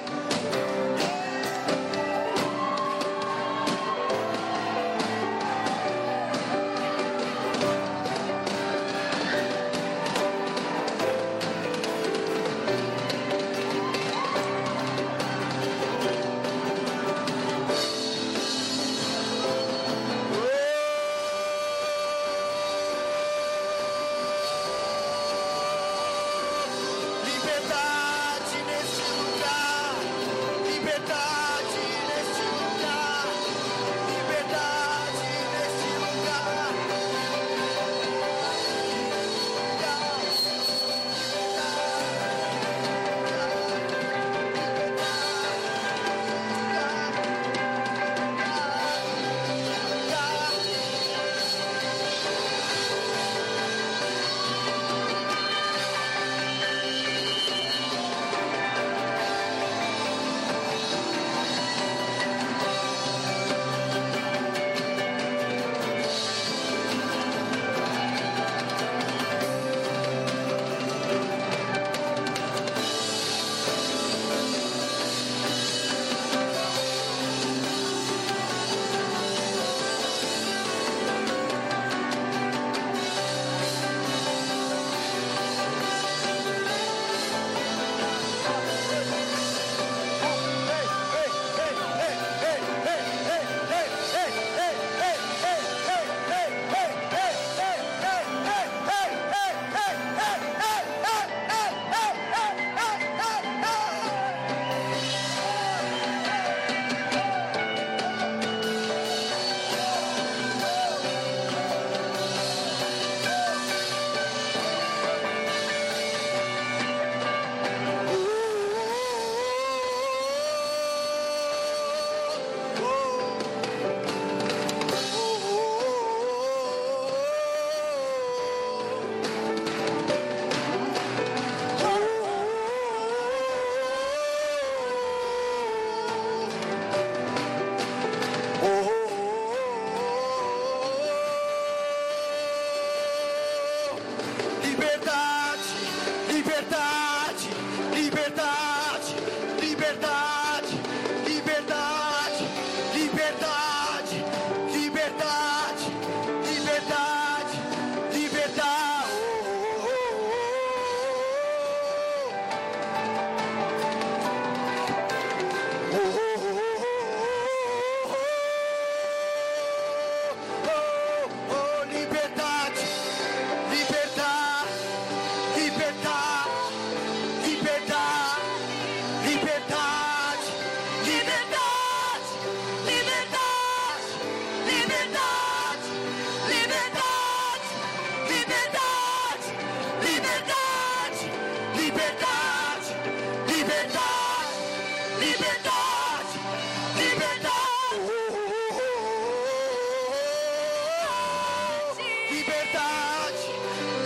Liberdade,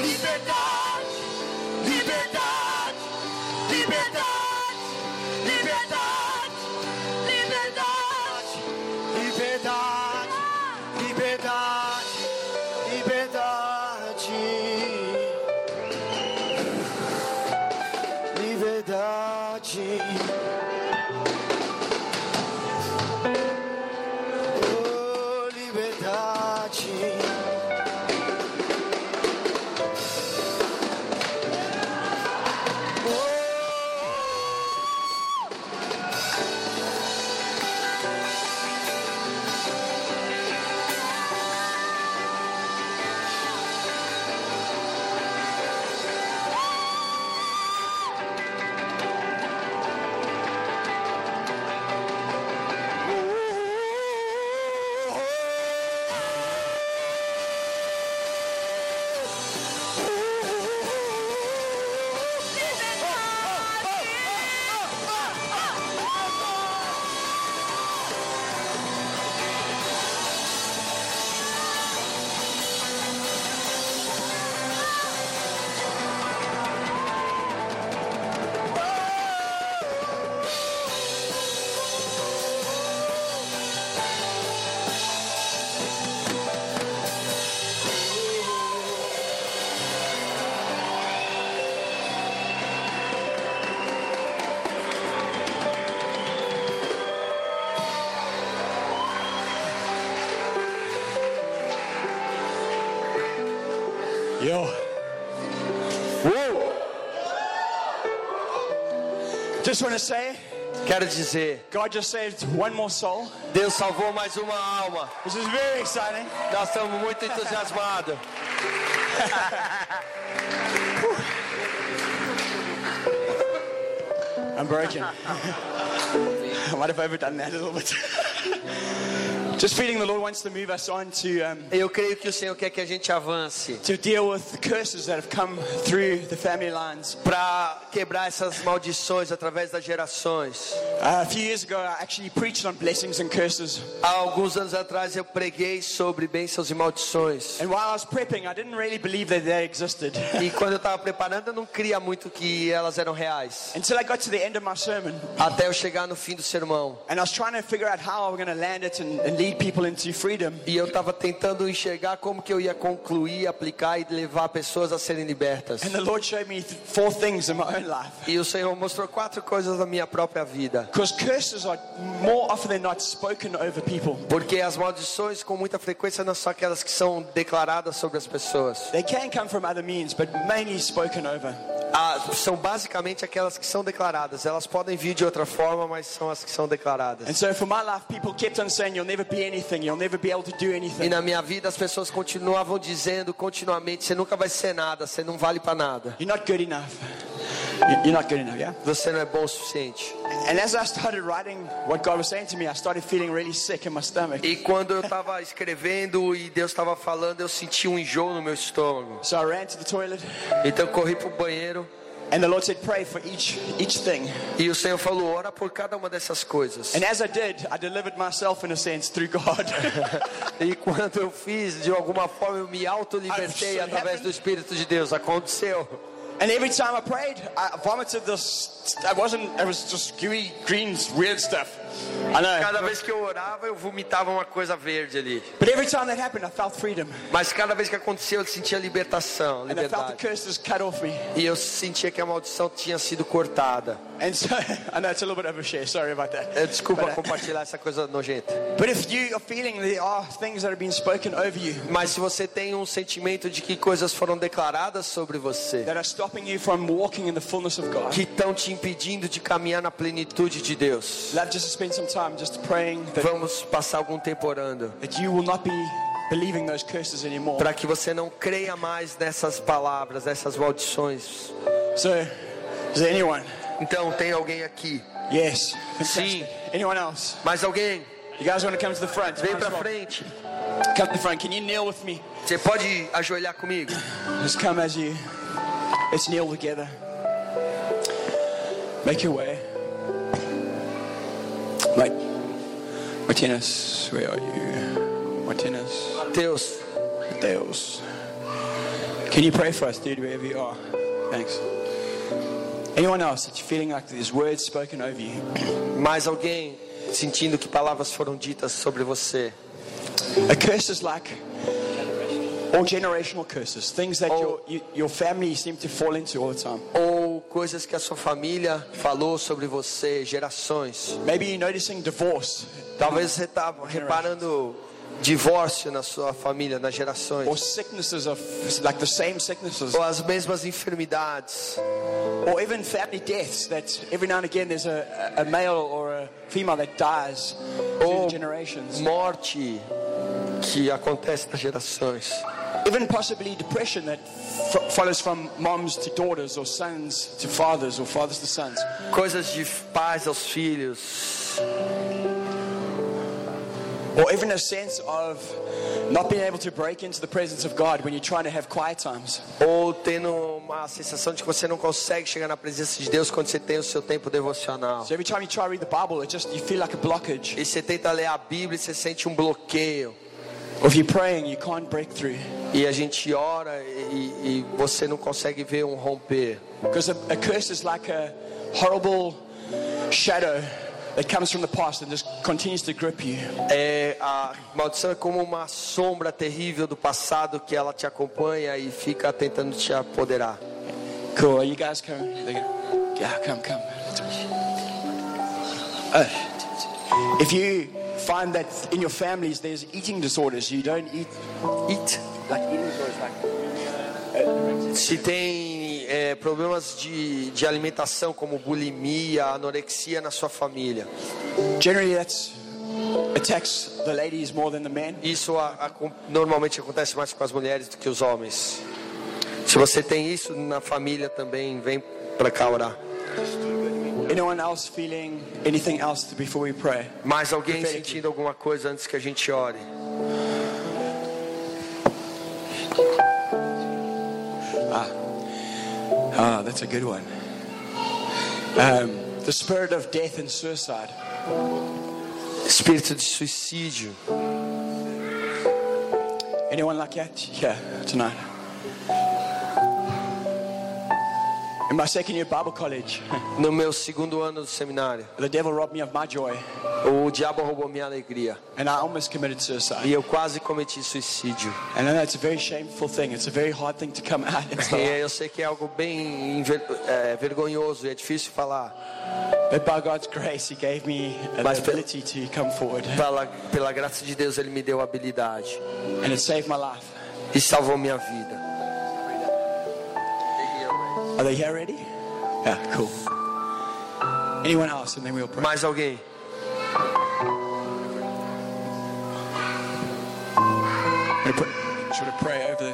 liberdade, Just want to say, Quero dizer, God just saved one more soul. Deus salvou mais uma alma. This is very exciting. Nós estamos muito entusiasmados. I'm broken. Might have overdone that a little bit. Just feeling the Lord wants to move us on to um, Eu creio que o Senhor quer que a gente avance to deal with the curses that have come through the family lines. para quebrar essas maldições através das gerações. Há alguns anos atrás eu preguei sobre bênçãos e maldições. E quando eu estava preparando, eu não cria muito que elas eram reais. Até eu chegar no fim do sermão. E eu estava tentando enxergar como que eu ia concluir, aplicar e levar pessoas a serem libertas. E o Senhor mostrou quatro coisas da minha própria vida. Because curses are more often than not spoken over people. Porque as maldições, com muita frequência, não são aquelas que são declaradas sobre as pessoas. They can come from other means, but mainly spoken over. Ah, são basicamente aquelas que são declaradas. Elas podem vir de outra forma, mas são as que são declaradas. And so for my life, people kept on saying, You'll never be anything, you'll never be able to do E na minha vida as pessoas continuavam dizendo continuamente: você nunca vai ser nada, você não vale para nada. You're not good enough. You're not good enough, yeah? Você não é bom o suficiente. And as I started writing what God was saying to me, I started feeling really sick in my stomach. E quando eu estava escrevendo e Deus estava falando, eu senti um enjoo no meu estômago. So I ran to the toilet, Então corri pro banheiro and the Lord said, Pray for each, each thing. e o Senhor falou: ora por cada uma dessas coisas. And as I did, I delivered myself, in a sense, through God. E quando eu fiz, de alguma forma eu me auto-libertei através do Espírito de Deus. Aconteceu. And every time I prayed, I vomited this. I wasn't, it was just gooey, green, weird stuff. Cada vez que eu orava, eu vomitava uma coisa verde ali. But every time that happened, I felt freedom. Mas cada vez que acontecia, eu sentia libertação, And I felt the liberdade. cut off me. E eu sentia que a maldição tinha sido cortada. And so, I know it's a little bit overshare. Sorry about that. Desculpa But, uh, compartilhar essa coisa nojenta. but if you are feeling there are things that have been spoken over you Mas se você tem um sentimento de que coisas foram declaradas sobre você, that are stopping you from walking in the fullness of God, que estão te impedindo de caminhar na plenitude de Deus, love just to spend some time just praying that, vamos passar algum tempo orando. that you will not be believing those curses anymore. Para que você não creia mais nessas palavras, nessas maldições. So, is there anyone? Então, tem alguém aqui. Yes. Sim. Anyone else? Mais alguém? You guys want to come to the front? Vem well. frente. Come to the front. Can you kneel with me? Você pode ajoelhar comigo? Just come as you. Let's kneel together. Make your way. Wait. Martinez, where are you? Martinez. Mateus, Deus. Can you pray for us, dude, wherever you are? Thanks. Anyone else that you're feeling like there's words spoken over you? mais alguém sentindo que palavras foram ditas sobre você? A curse is like all generational curses, things that oh. your, you, your family seem to fall into all the time. Coisas que a sua família falou sobre você, gerações? Maybe you're noticing divorce Talvez você está reparando divórcio na sua família, nas or gerações. sicknesses of like the same sicknesses Ou as mesmas enfermidades. or even family deaths that every now and again there's a, a male or a female that dies through Ou the generations. morte que acontece nas gerações. Even possibly depression that follows from moms to daughters or sons to fathers or fathers to sons. Coisas de pais aos filhos. Or even a sense of not being able to break into the presence of God when you're trying to have quiet times. Ou tendo uma sensação de que você não consegue chegar na presença de Deus quando você tem o seu tempo devocional. So every time you try to read the Bible, it just you feel like a blockage. E você tenta ler a Bíblia e você sente um bloqueio. Or if you're praying, you can't break through. E a gente ora e, e você não consegue ver um romper. Because a, a curse is like a horrible shadow that comes from the past and just continues to grip you. É, a maldição é como uma sombra terrível do passado que ela te acompanha e fica tentando te apoderar. Cool. Are you guys coming? Yeah, come, come. Uh, if you find that in your families there's eating disorders, you don't eat. Eat. Like eating disorders, like Se tem é, problemas de, de alimentação como bulimia, anorexia na sua família, generally that's attacks the ladies more than the men. isso a- a- normalmente acontece mais com as mulheres do que os homens. Se você tem isso na família também, vem para cá orar. Anyone else feeling anything else before we pray? Mais alguém sentindo alguma coisa antes que a gente ore? Ah, that's a good one. Um, the spirit of death and suicide. Espírito de suicídio. Anyone like that? Yeah, tonight. In my second year Bible college, No meu segundo ano do seminário, the devil robbed me of my joy, o diabo roubou minha alegria and I almost committed suicide. e eu quase cometi suicídio. And a very shameful thing. It's a very hard thing to come E eu sei que é algo bem é, vergonhoso e é difícil falar. but by God's grace, He gave me the Mas pe- ability to come forward, Pela, pela graça de Deus, Ele me deu a habilidade and it saved my life. e salvou minha vida. Are they here already? Yeah, cool. Anyone else, and then we'll pray. Mais alguém? Should I pray over the?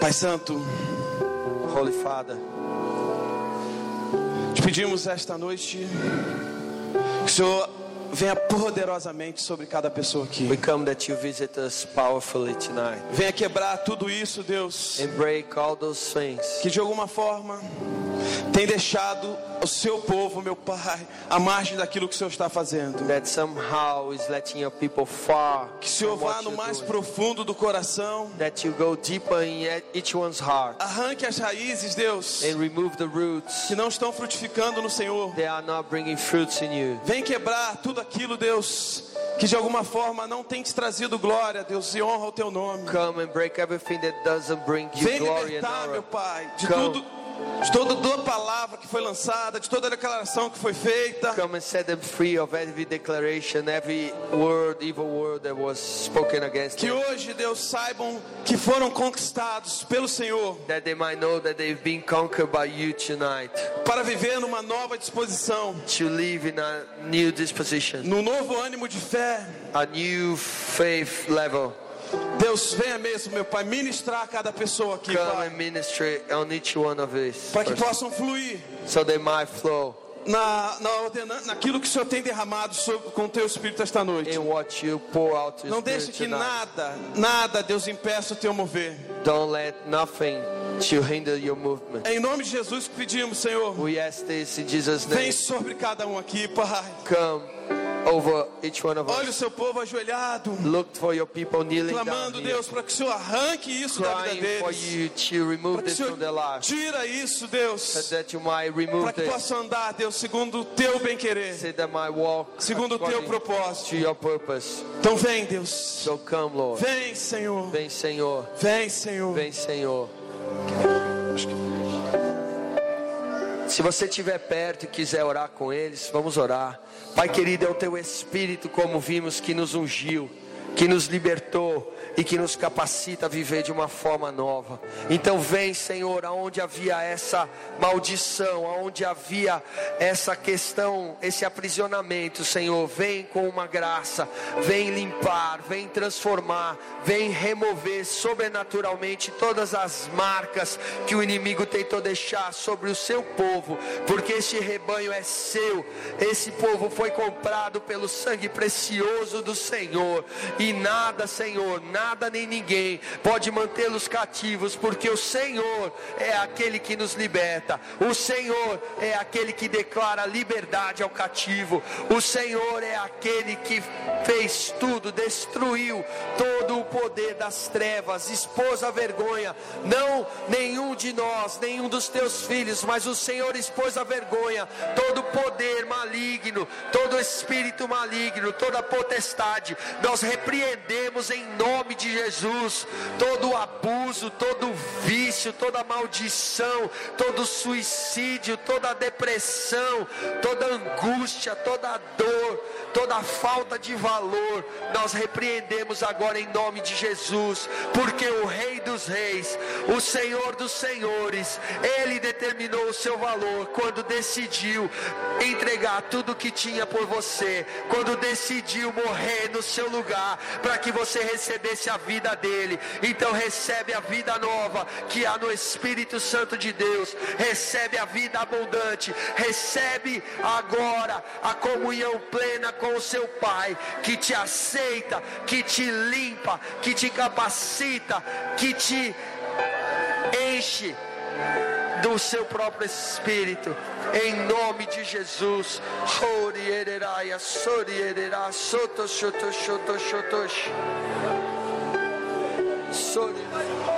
Pai Santo, Holy Father, te pedimos esta noite que o Senhor venha poderosamente sobre cada pessoa aqui. we come that you visit us powerfully tonight. Venha quebrar tudo isso, Deus, and break all those things. Que de alguma forma tem deixado o seu povo, meu Pai, à margem daquilo que o Senhor está fazendo. that somehow is letting your people far Que o Senhor vá no mais doing. profundo do coração, that you go deeper in each one's heart arranque as raízes, Deus, and remove the roots que não estão frutificando no Senhor. they are not bringing fruits in you Vem quebrar tudo aquilo, Deus, que de alguma forma não tem te trazido glória, Deus, e honra o teu nome. come and break everything that doesn't bring you Vem glory and libertar, meu honor Pai, de Come. tudo, de toda, toda palavra que foi lançada, de toda declaração que foi feita. come and set them free of every declaration every word evil word that was spoken against Que hoje, Deus, saibam que foram conquistados pelo Senhor. That they might know that they've been conquered by you tonight. Para viver numa nova disposição, to live in a new disposition. Num novo ânimo de fé. a new faith level Deus, venha mesmo, meu Pai, ministrar a cada pessoa aqui, come Pai, and ministry on each one of us para que possam fluir so they might flow na, na ordena, naquilo que o Senhor tem derramado sobre, com o teu Espírito esta noite. in what you pour out Não deixe que tonight. nada, nada, Deus, impeça o teu mover. Don't let nothing to hinder your movement. Em nome de Jesus pedimos, Senhor. We ask this in Jesus' Vem name. sobre cada um aqui, Pai. Come over each one of Olha o us. seu povo ajoelhado, Look for your people kneeling down clamando, here, Deus, para que o Senhor arranque isso da vida crying for deles. you to remove this from their lives, tira isso, Deus. that you might remove Para que this, possa andar, Deus, segundo o teu so that might walk segundo o teu propósito. to your purpose. Então vem, Deus. So come, Lord. Vem, Senhor. Vem, Senhor. Vem, Senhor. Vem, Senhor. Se você estiver perto e quiser orar com eles, vamos orar. Pai querido, é o teu Espírito, como vimos, que nos ungiu, que nos libertou e que nos capacita a viver de uma forma nova. Então vem, Senhor, aonde havia essa maldição, aonde havia essa questão, esse aprisionamento, Senhor, vem com uma graça, vem limpar, vem transformar, vem remover sobrenaturalmente todas as marcas que o inimigo tentou deixar sobre o seu povo, porque este rebanho é seu, esse povo foi comprado pelo sangue precioso do Senhor, e nada, Senhor, nada nem ninguém pode mantê-los cativos, porque o Senhor é aquele que nos liberta, o Senhor é aquele que declara liberdade ao cativo, o Senhor é aquele que fez tudo, destruiu todo o poder das trevas, expôs a vergonha, não nenhum de nós, nenhum dos teus filhos, mas o Senhor expôs a vergonha, todo poder maligno, todo espírito maligno, toda potestade, nós repreendemos em nome de Jesus todo abuso, todo vício, toda maldição, todo suicídio, toda depressão, toda angústia, toda dor, toda falta de valor, nós repreendemos agora em nome de Jesus, porque o Rei dos Reis, o Senhor dos Senhores, Ele determinou o seu valor quando decidiu entregar tudo que tinha por você, quando decidiu morrer no seu lugar, para que você recebesse a vida dele. Então recebe a vida nova que há no Espírito Santo de Deus, recebe a vida abundante, recebe agora a comunhão plena com o seu Pai, que te aceita, que te limpa, que te capacita, que te enche do seu próprio espírito, em nome de Jesus. Sorierera,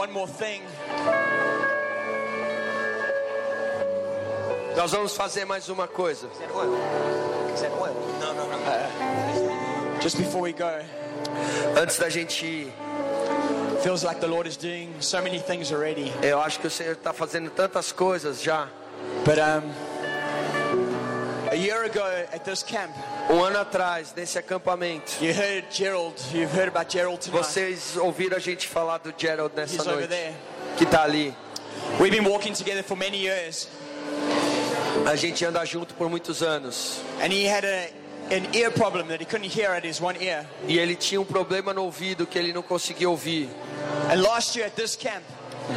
one more thing. Nós vamos fazer mais uma coisa. Just before we go, Antes da gente ir, feels like the Lord is doing so many things already. eu acho que o Senhor está fazendo tantas coisas já. But um, a year ago at this camp, Um ano atrás, nesse acampamento, you heard Gerald. Vocês ouviram a gente falar do Gerald He's nessa over noite, que tá ali. We've been walking together for many years, A gente anda junto por muitos anos. and he had a, an ear problem that he couldn't hear at his one ear. E ele tinha um problema no ouvido que ele não conseguia ouvir. And last year at this camp,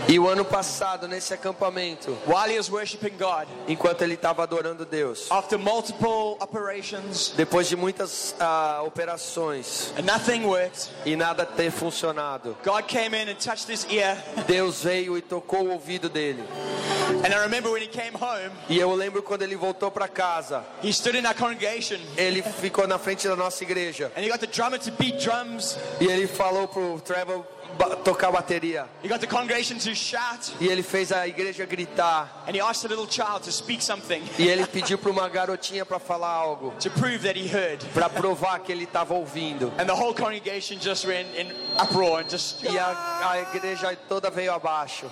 E o ano passado, nesse acampamento, while he was worshiping God, enquanto ele estava adorando Deus, after multiple operations depois de muitas ah, operações and nothing worked, e nada ter funcionado, God came in and touched his ear. Deus veio e tocou o ouvido dele. And I remember when he came home, E eu lembro quando ele voltou para casa, he stood in our congregation ele ficou na frente da nossa igreja and he got the drummer to beat drums. e ele falou pro Trevor ba- tocar bateria. He got the congregation to shout. E ele fez a igreja gritar. And he asked a little child to speak something E ele pediu para uma garotinha para falar algo, para provar que ele estava ouvindo. And the whole congregation just went in uproar and just. E a, a igreja toda veio abaixo.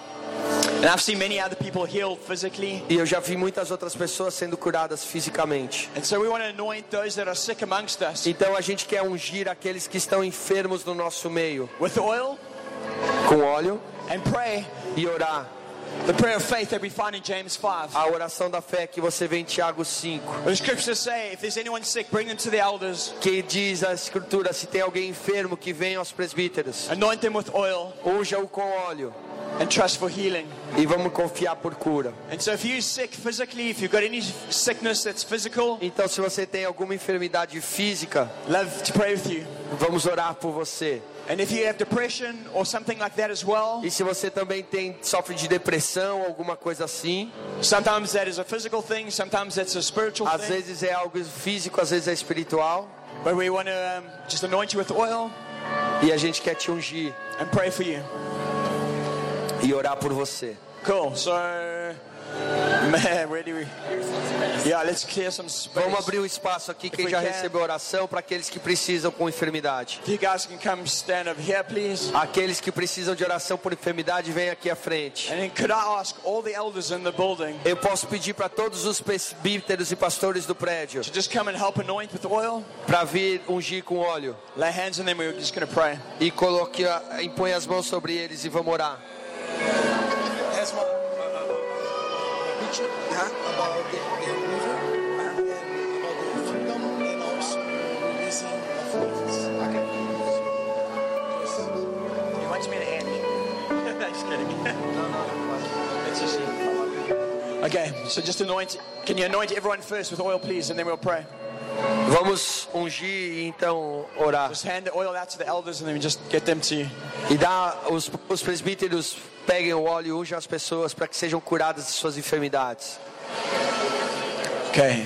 And I've seen many other people healed physically. E eu já vi muitas outras pessoas sendo curadas fisicamente. And so we want to anoint those that are sick amongst us Então a gente quer ungir aqueles que estão enfermos no nosso meio with oil com óleo and pray e orar. the prayer of faith that we find in James 5. A oração da fé que você vê em Tiago 5, The scriptures say if there's anyone sick, bring them to the elders, que diz a escritura: se tem alguém enfermo, que venha aos presbíteros, anoint them with oil, unja-o com óleo and trust for healing. e vamos confiar por cura. And so if you're sick physically, if you've got any sickness that's physical, Então, se você tem alguma enfermidade física, love to pray with you. vamos orar por você. And if you have depression or something like that as well, E se você também tem sofre de depressão, alguma coisa assim, sometimes that is a physical thing, sometimes that's a spiritual às thing. vezes é algo físico, às vezes é espiritual, But we want to um, just anoint you with oil e a gente quer te ungir and pray for you. E orar por você. Cool. So, man, where do we? Yeah, let's clear some space. Vamos abrir o espaço aqui, quem já can. recebeu oração, para aqueles que precisam com enfermidade. You guys can come stand over here, please. Aqueles que precisam de oração por enfermidade, vem aqui à frente. And could I ask all the elders in the building Eu posso pedir para todos os presbíteros e pastores do prédio to just come and help anoint with oil? para vir ungir com óleo Lay hands on them. We're just going to pray. e coloque, impõe as mãos sobre eles e vamos orar. Has my uh, uh, uh, picture uh-huh. about the, the river and about the freedom and also releasing of weapons. He wants me to hand you. just kidding. no, no, it's just Okay, so just anoint. Can you anoint everyone first with oil, please, and then we'll pray. Vamos ungir e então orar. E dá os, os presbíteros peguem o óleo e unjam as pessoas para que sejam curadas de suas enfermidades. Okay.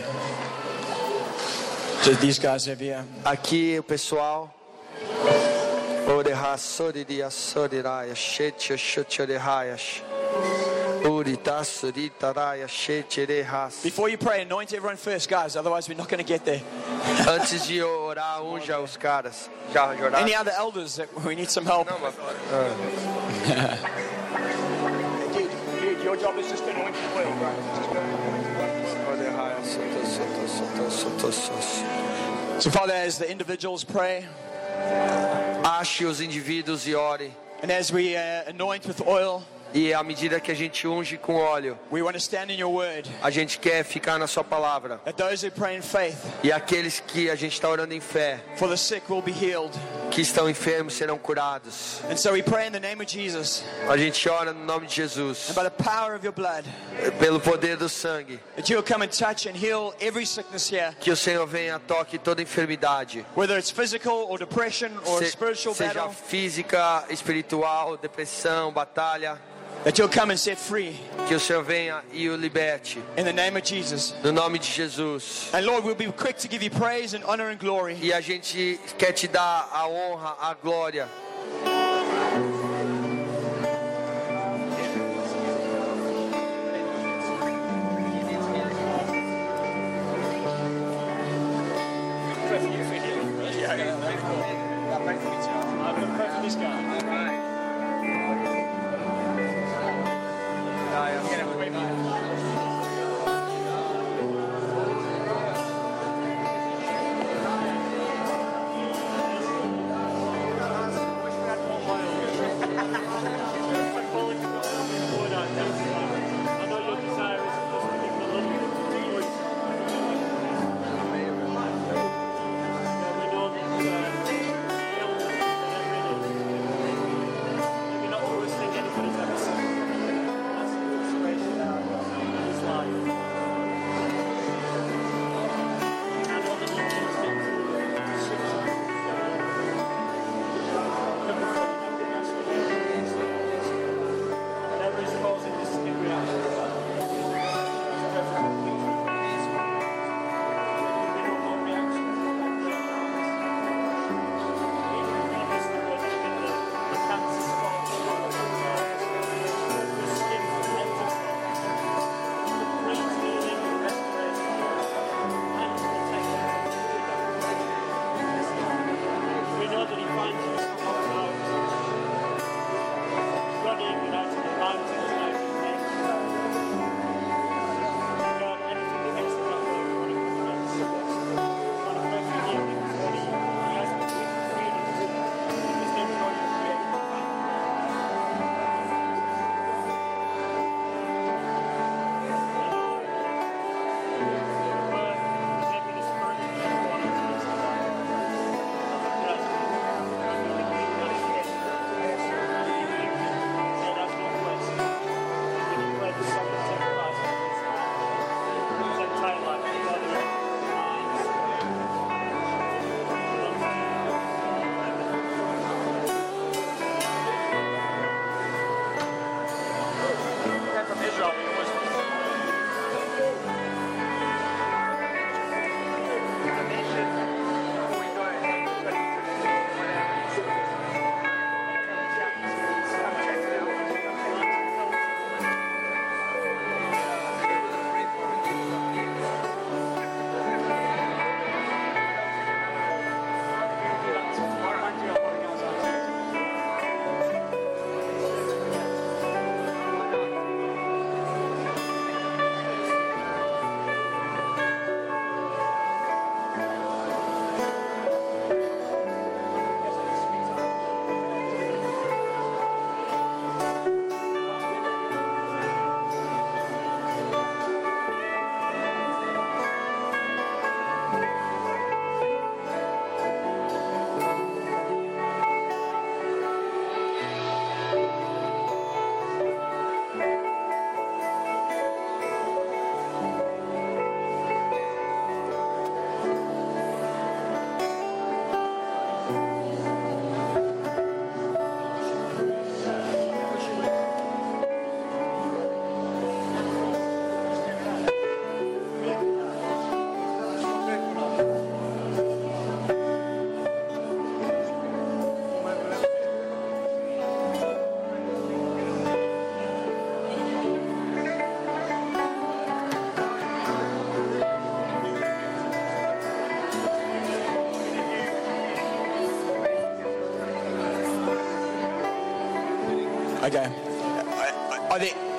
So these guys over here. Aqui o pessoal. Oreha soriria soriraya shetia shotiorehayas. Urita suritaraya shetirehas. Before you pray, anoint everyone first, guys. Otherwise, we're not going to get there. Antes de orar, unja os caras. Já de orar? Any other elders that we need some help? Não, mas- Dude, dude, your job is just to anoint the oil. So, Father, as the individuals pray, Ache os indivíduos e ore. and as we uh, anoint with oil, E à medida que a gente unge com óleo, we want to stand in your word. a gente quer ficar na sua palavra. That those who pray in faith E aqueles que a gente está orando em fé, for the sick will be healed. que estão enfermos, serão curados. And so we pray in the name of Jesus, A gente ora no nome de Jesus, and by the power of your blood, pelo poder do sangue, that you will come and touch and heal every sickness here, que o Senhor venha toque toda enfermidade, whether it's physical or depression or Se- spiritual seja battle. física, espiritual, depressão, batalha. That you'll come and set free Que o Senhor venha e o liberte. in the name of Jesus. No nome de Jesus. And Lord, we'll be quick to give you praise and honor and glory. E a gente quer te dar a honra, a glória.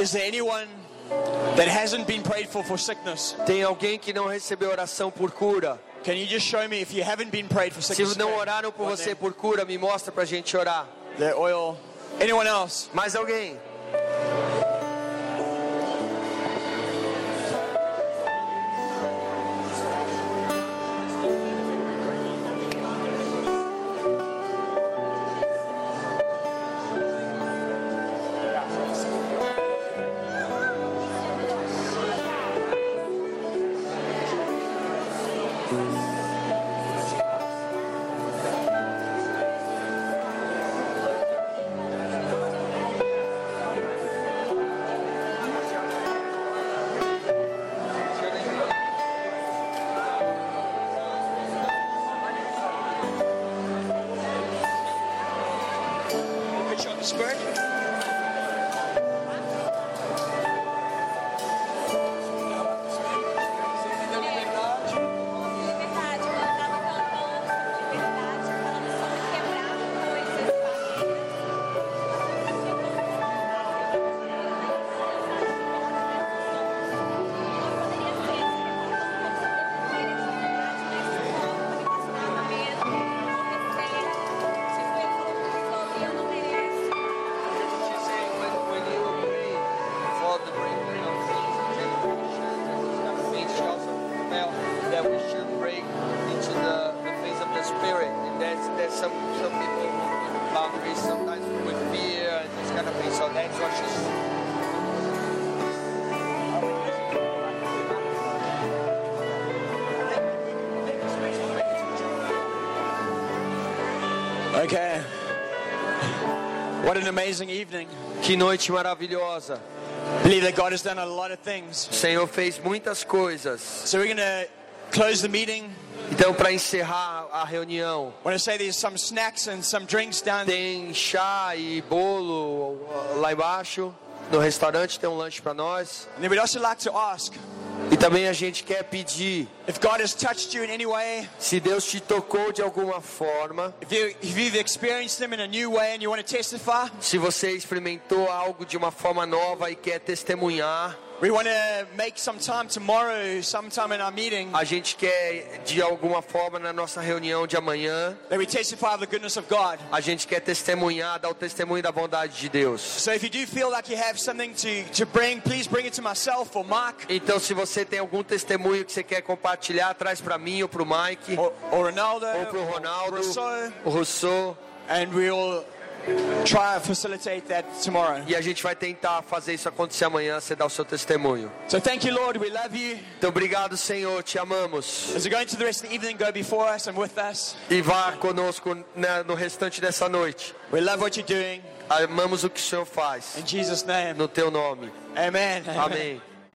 Is there anyone that hasn't been prayed for for sickness? Tem alguém que não recebeu oração por cura? Can you just show me if you haven't been prayed for Se sickness? não oraram por você por cura, me mostra pra gente orar. The oil. Anyone else? Mais alguém? Amazing evening. Que noite maravilhosa. believe that God has done a lot of things. O Senhor fez muitas coisas. So we're going to close the meeting. Então, para encerrar a reunião, I want to say there's some snacks and some drinks down tem chá e bolo uh, lá embaixo. No restaurante tem um lanche para nós. E também a gente quer pedir, if God has touched you in any way, se Deus te tocou de alguma forma, if, you, if you've experienced Him in a new way and you want to testify, se você experimentou algo de uma forma nova e quer testemunhar, we want to make some time tomorrow, sometime in our meeting, a gente quer de alguma forma na nossa reunião de amanhã, that we testify of the goodness of God. a gente quer testemunhar, dar o testemunho da bondade de Deus. So if you do feel like you have something to, to bring, please bring it to myself or Mark. Então, se você tem algum testemunho que você quer compartilhar, traz para mim ou para o Mike, or, or Ronaldo ou para o Ronaldo, Rousseau, o Rousseau, and we'll try and facilitate that tomorrow. e a gente vai tentar fazer isso acontecer amanhã, você dar o seu testemunho. So thank you, Lord. We love you. Então, obrigado, Senhor, te amamos. As we go into the rest of the evening, go before us and with us. E vá conosco né, no restante dessa noite. We love what you're doing. Amamos o que o Senhor faz. In Jesus' name. No teu nome. Amen. Amém.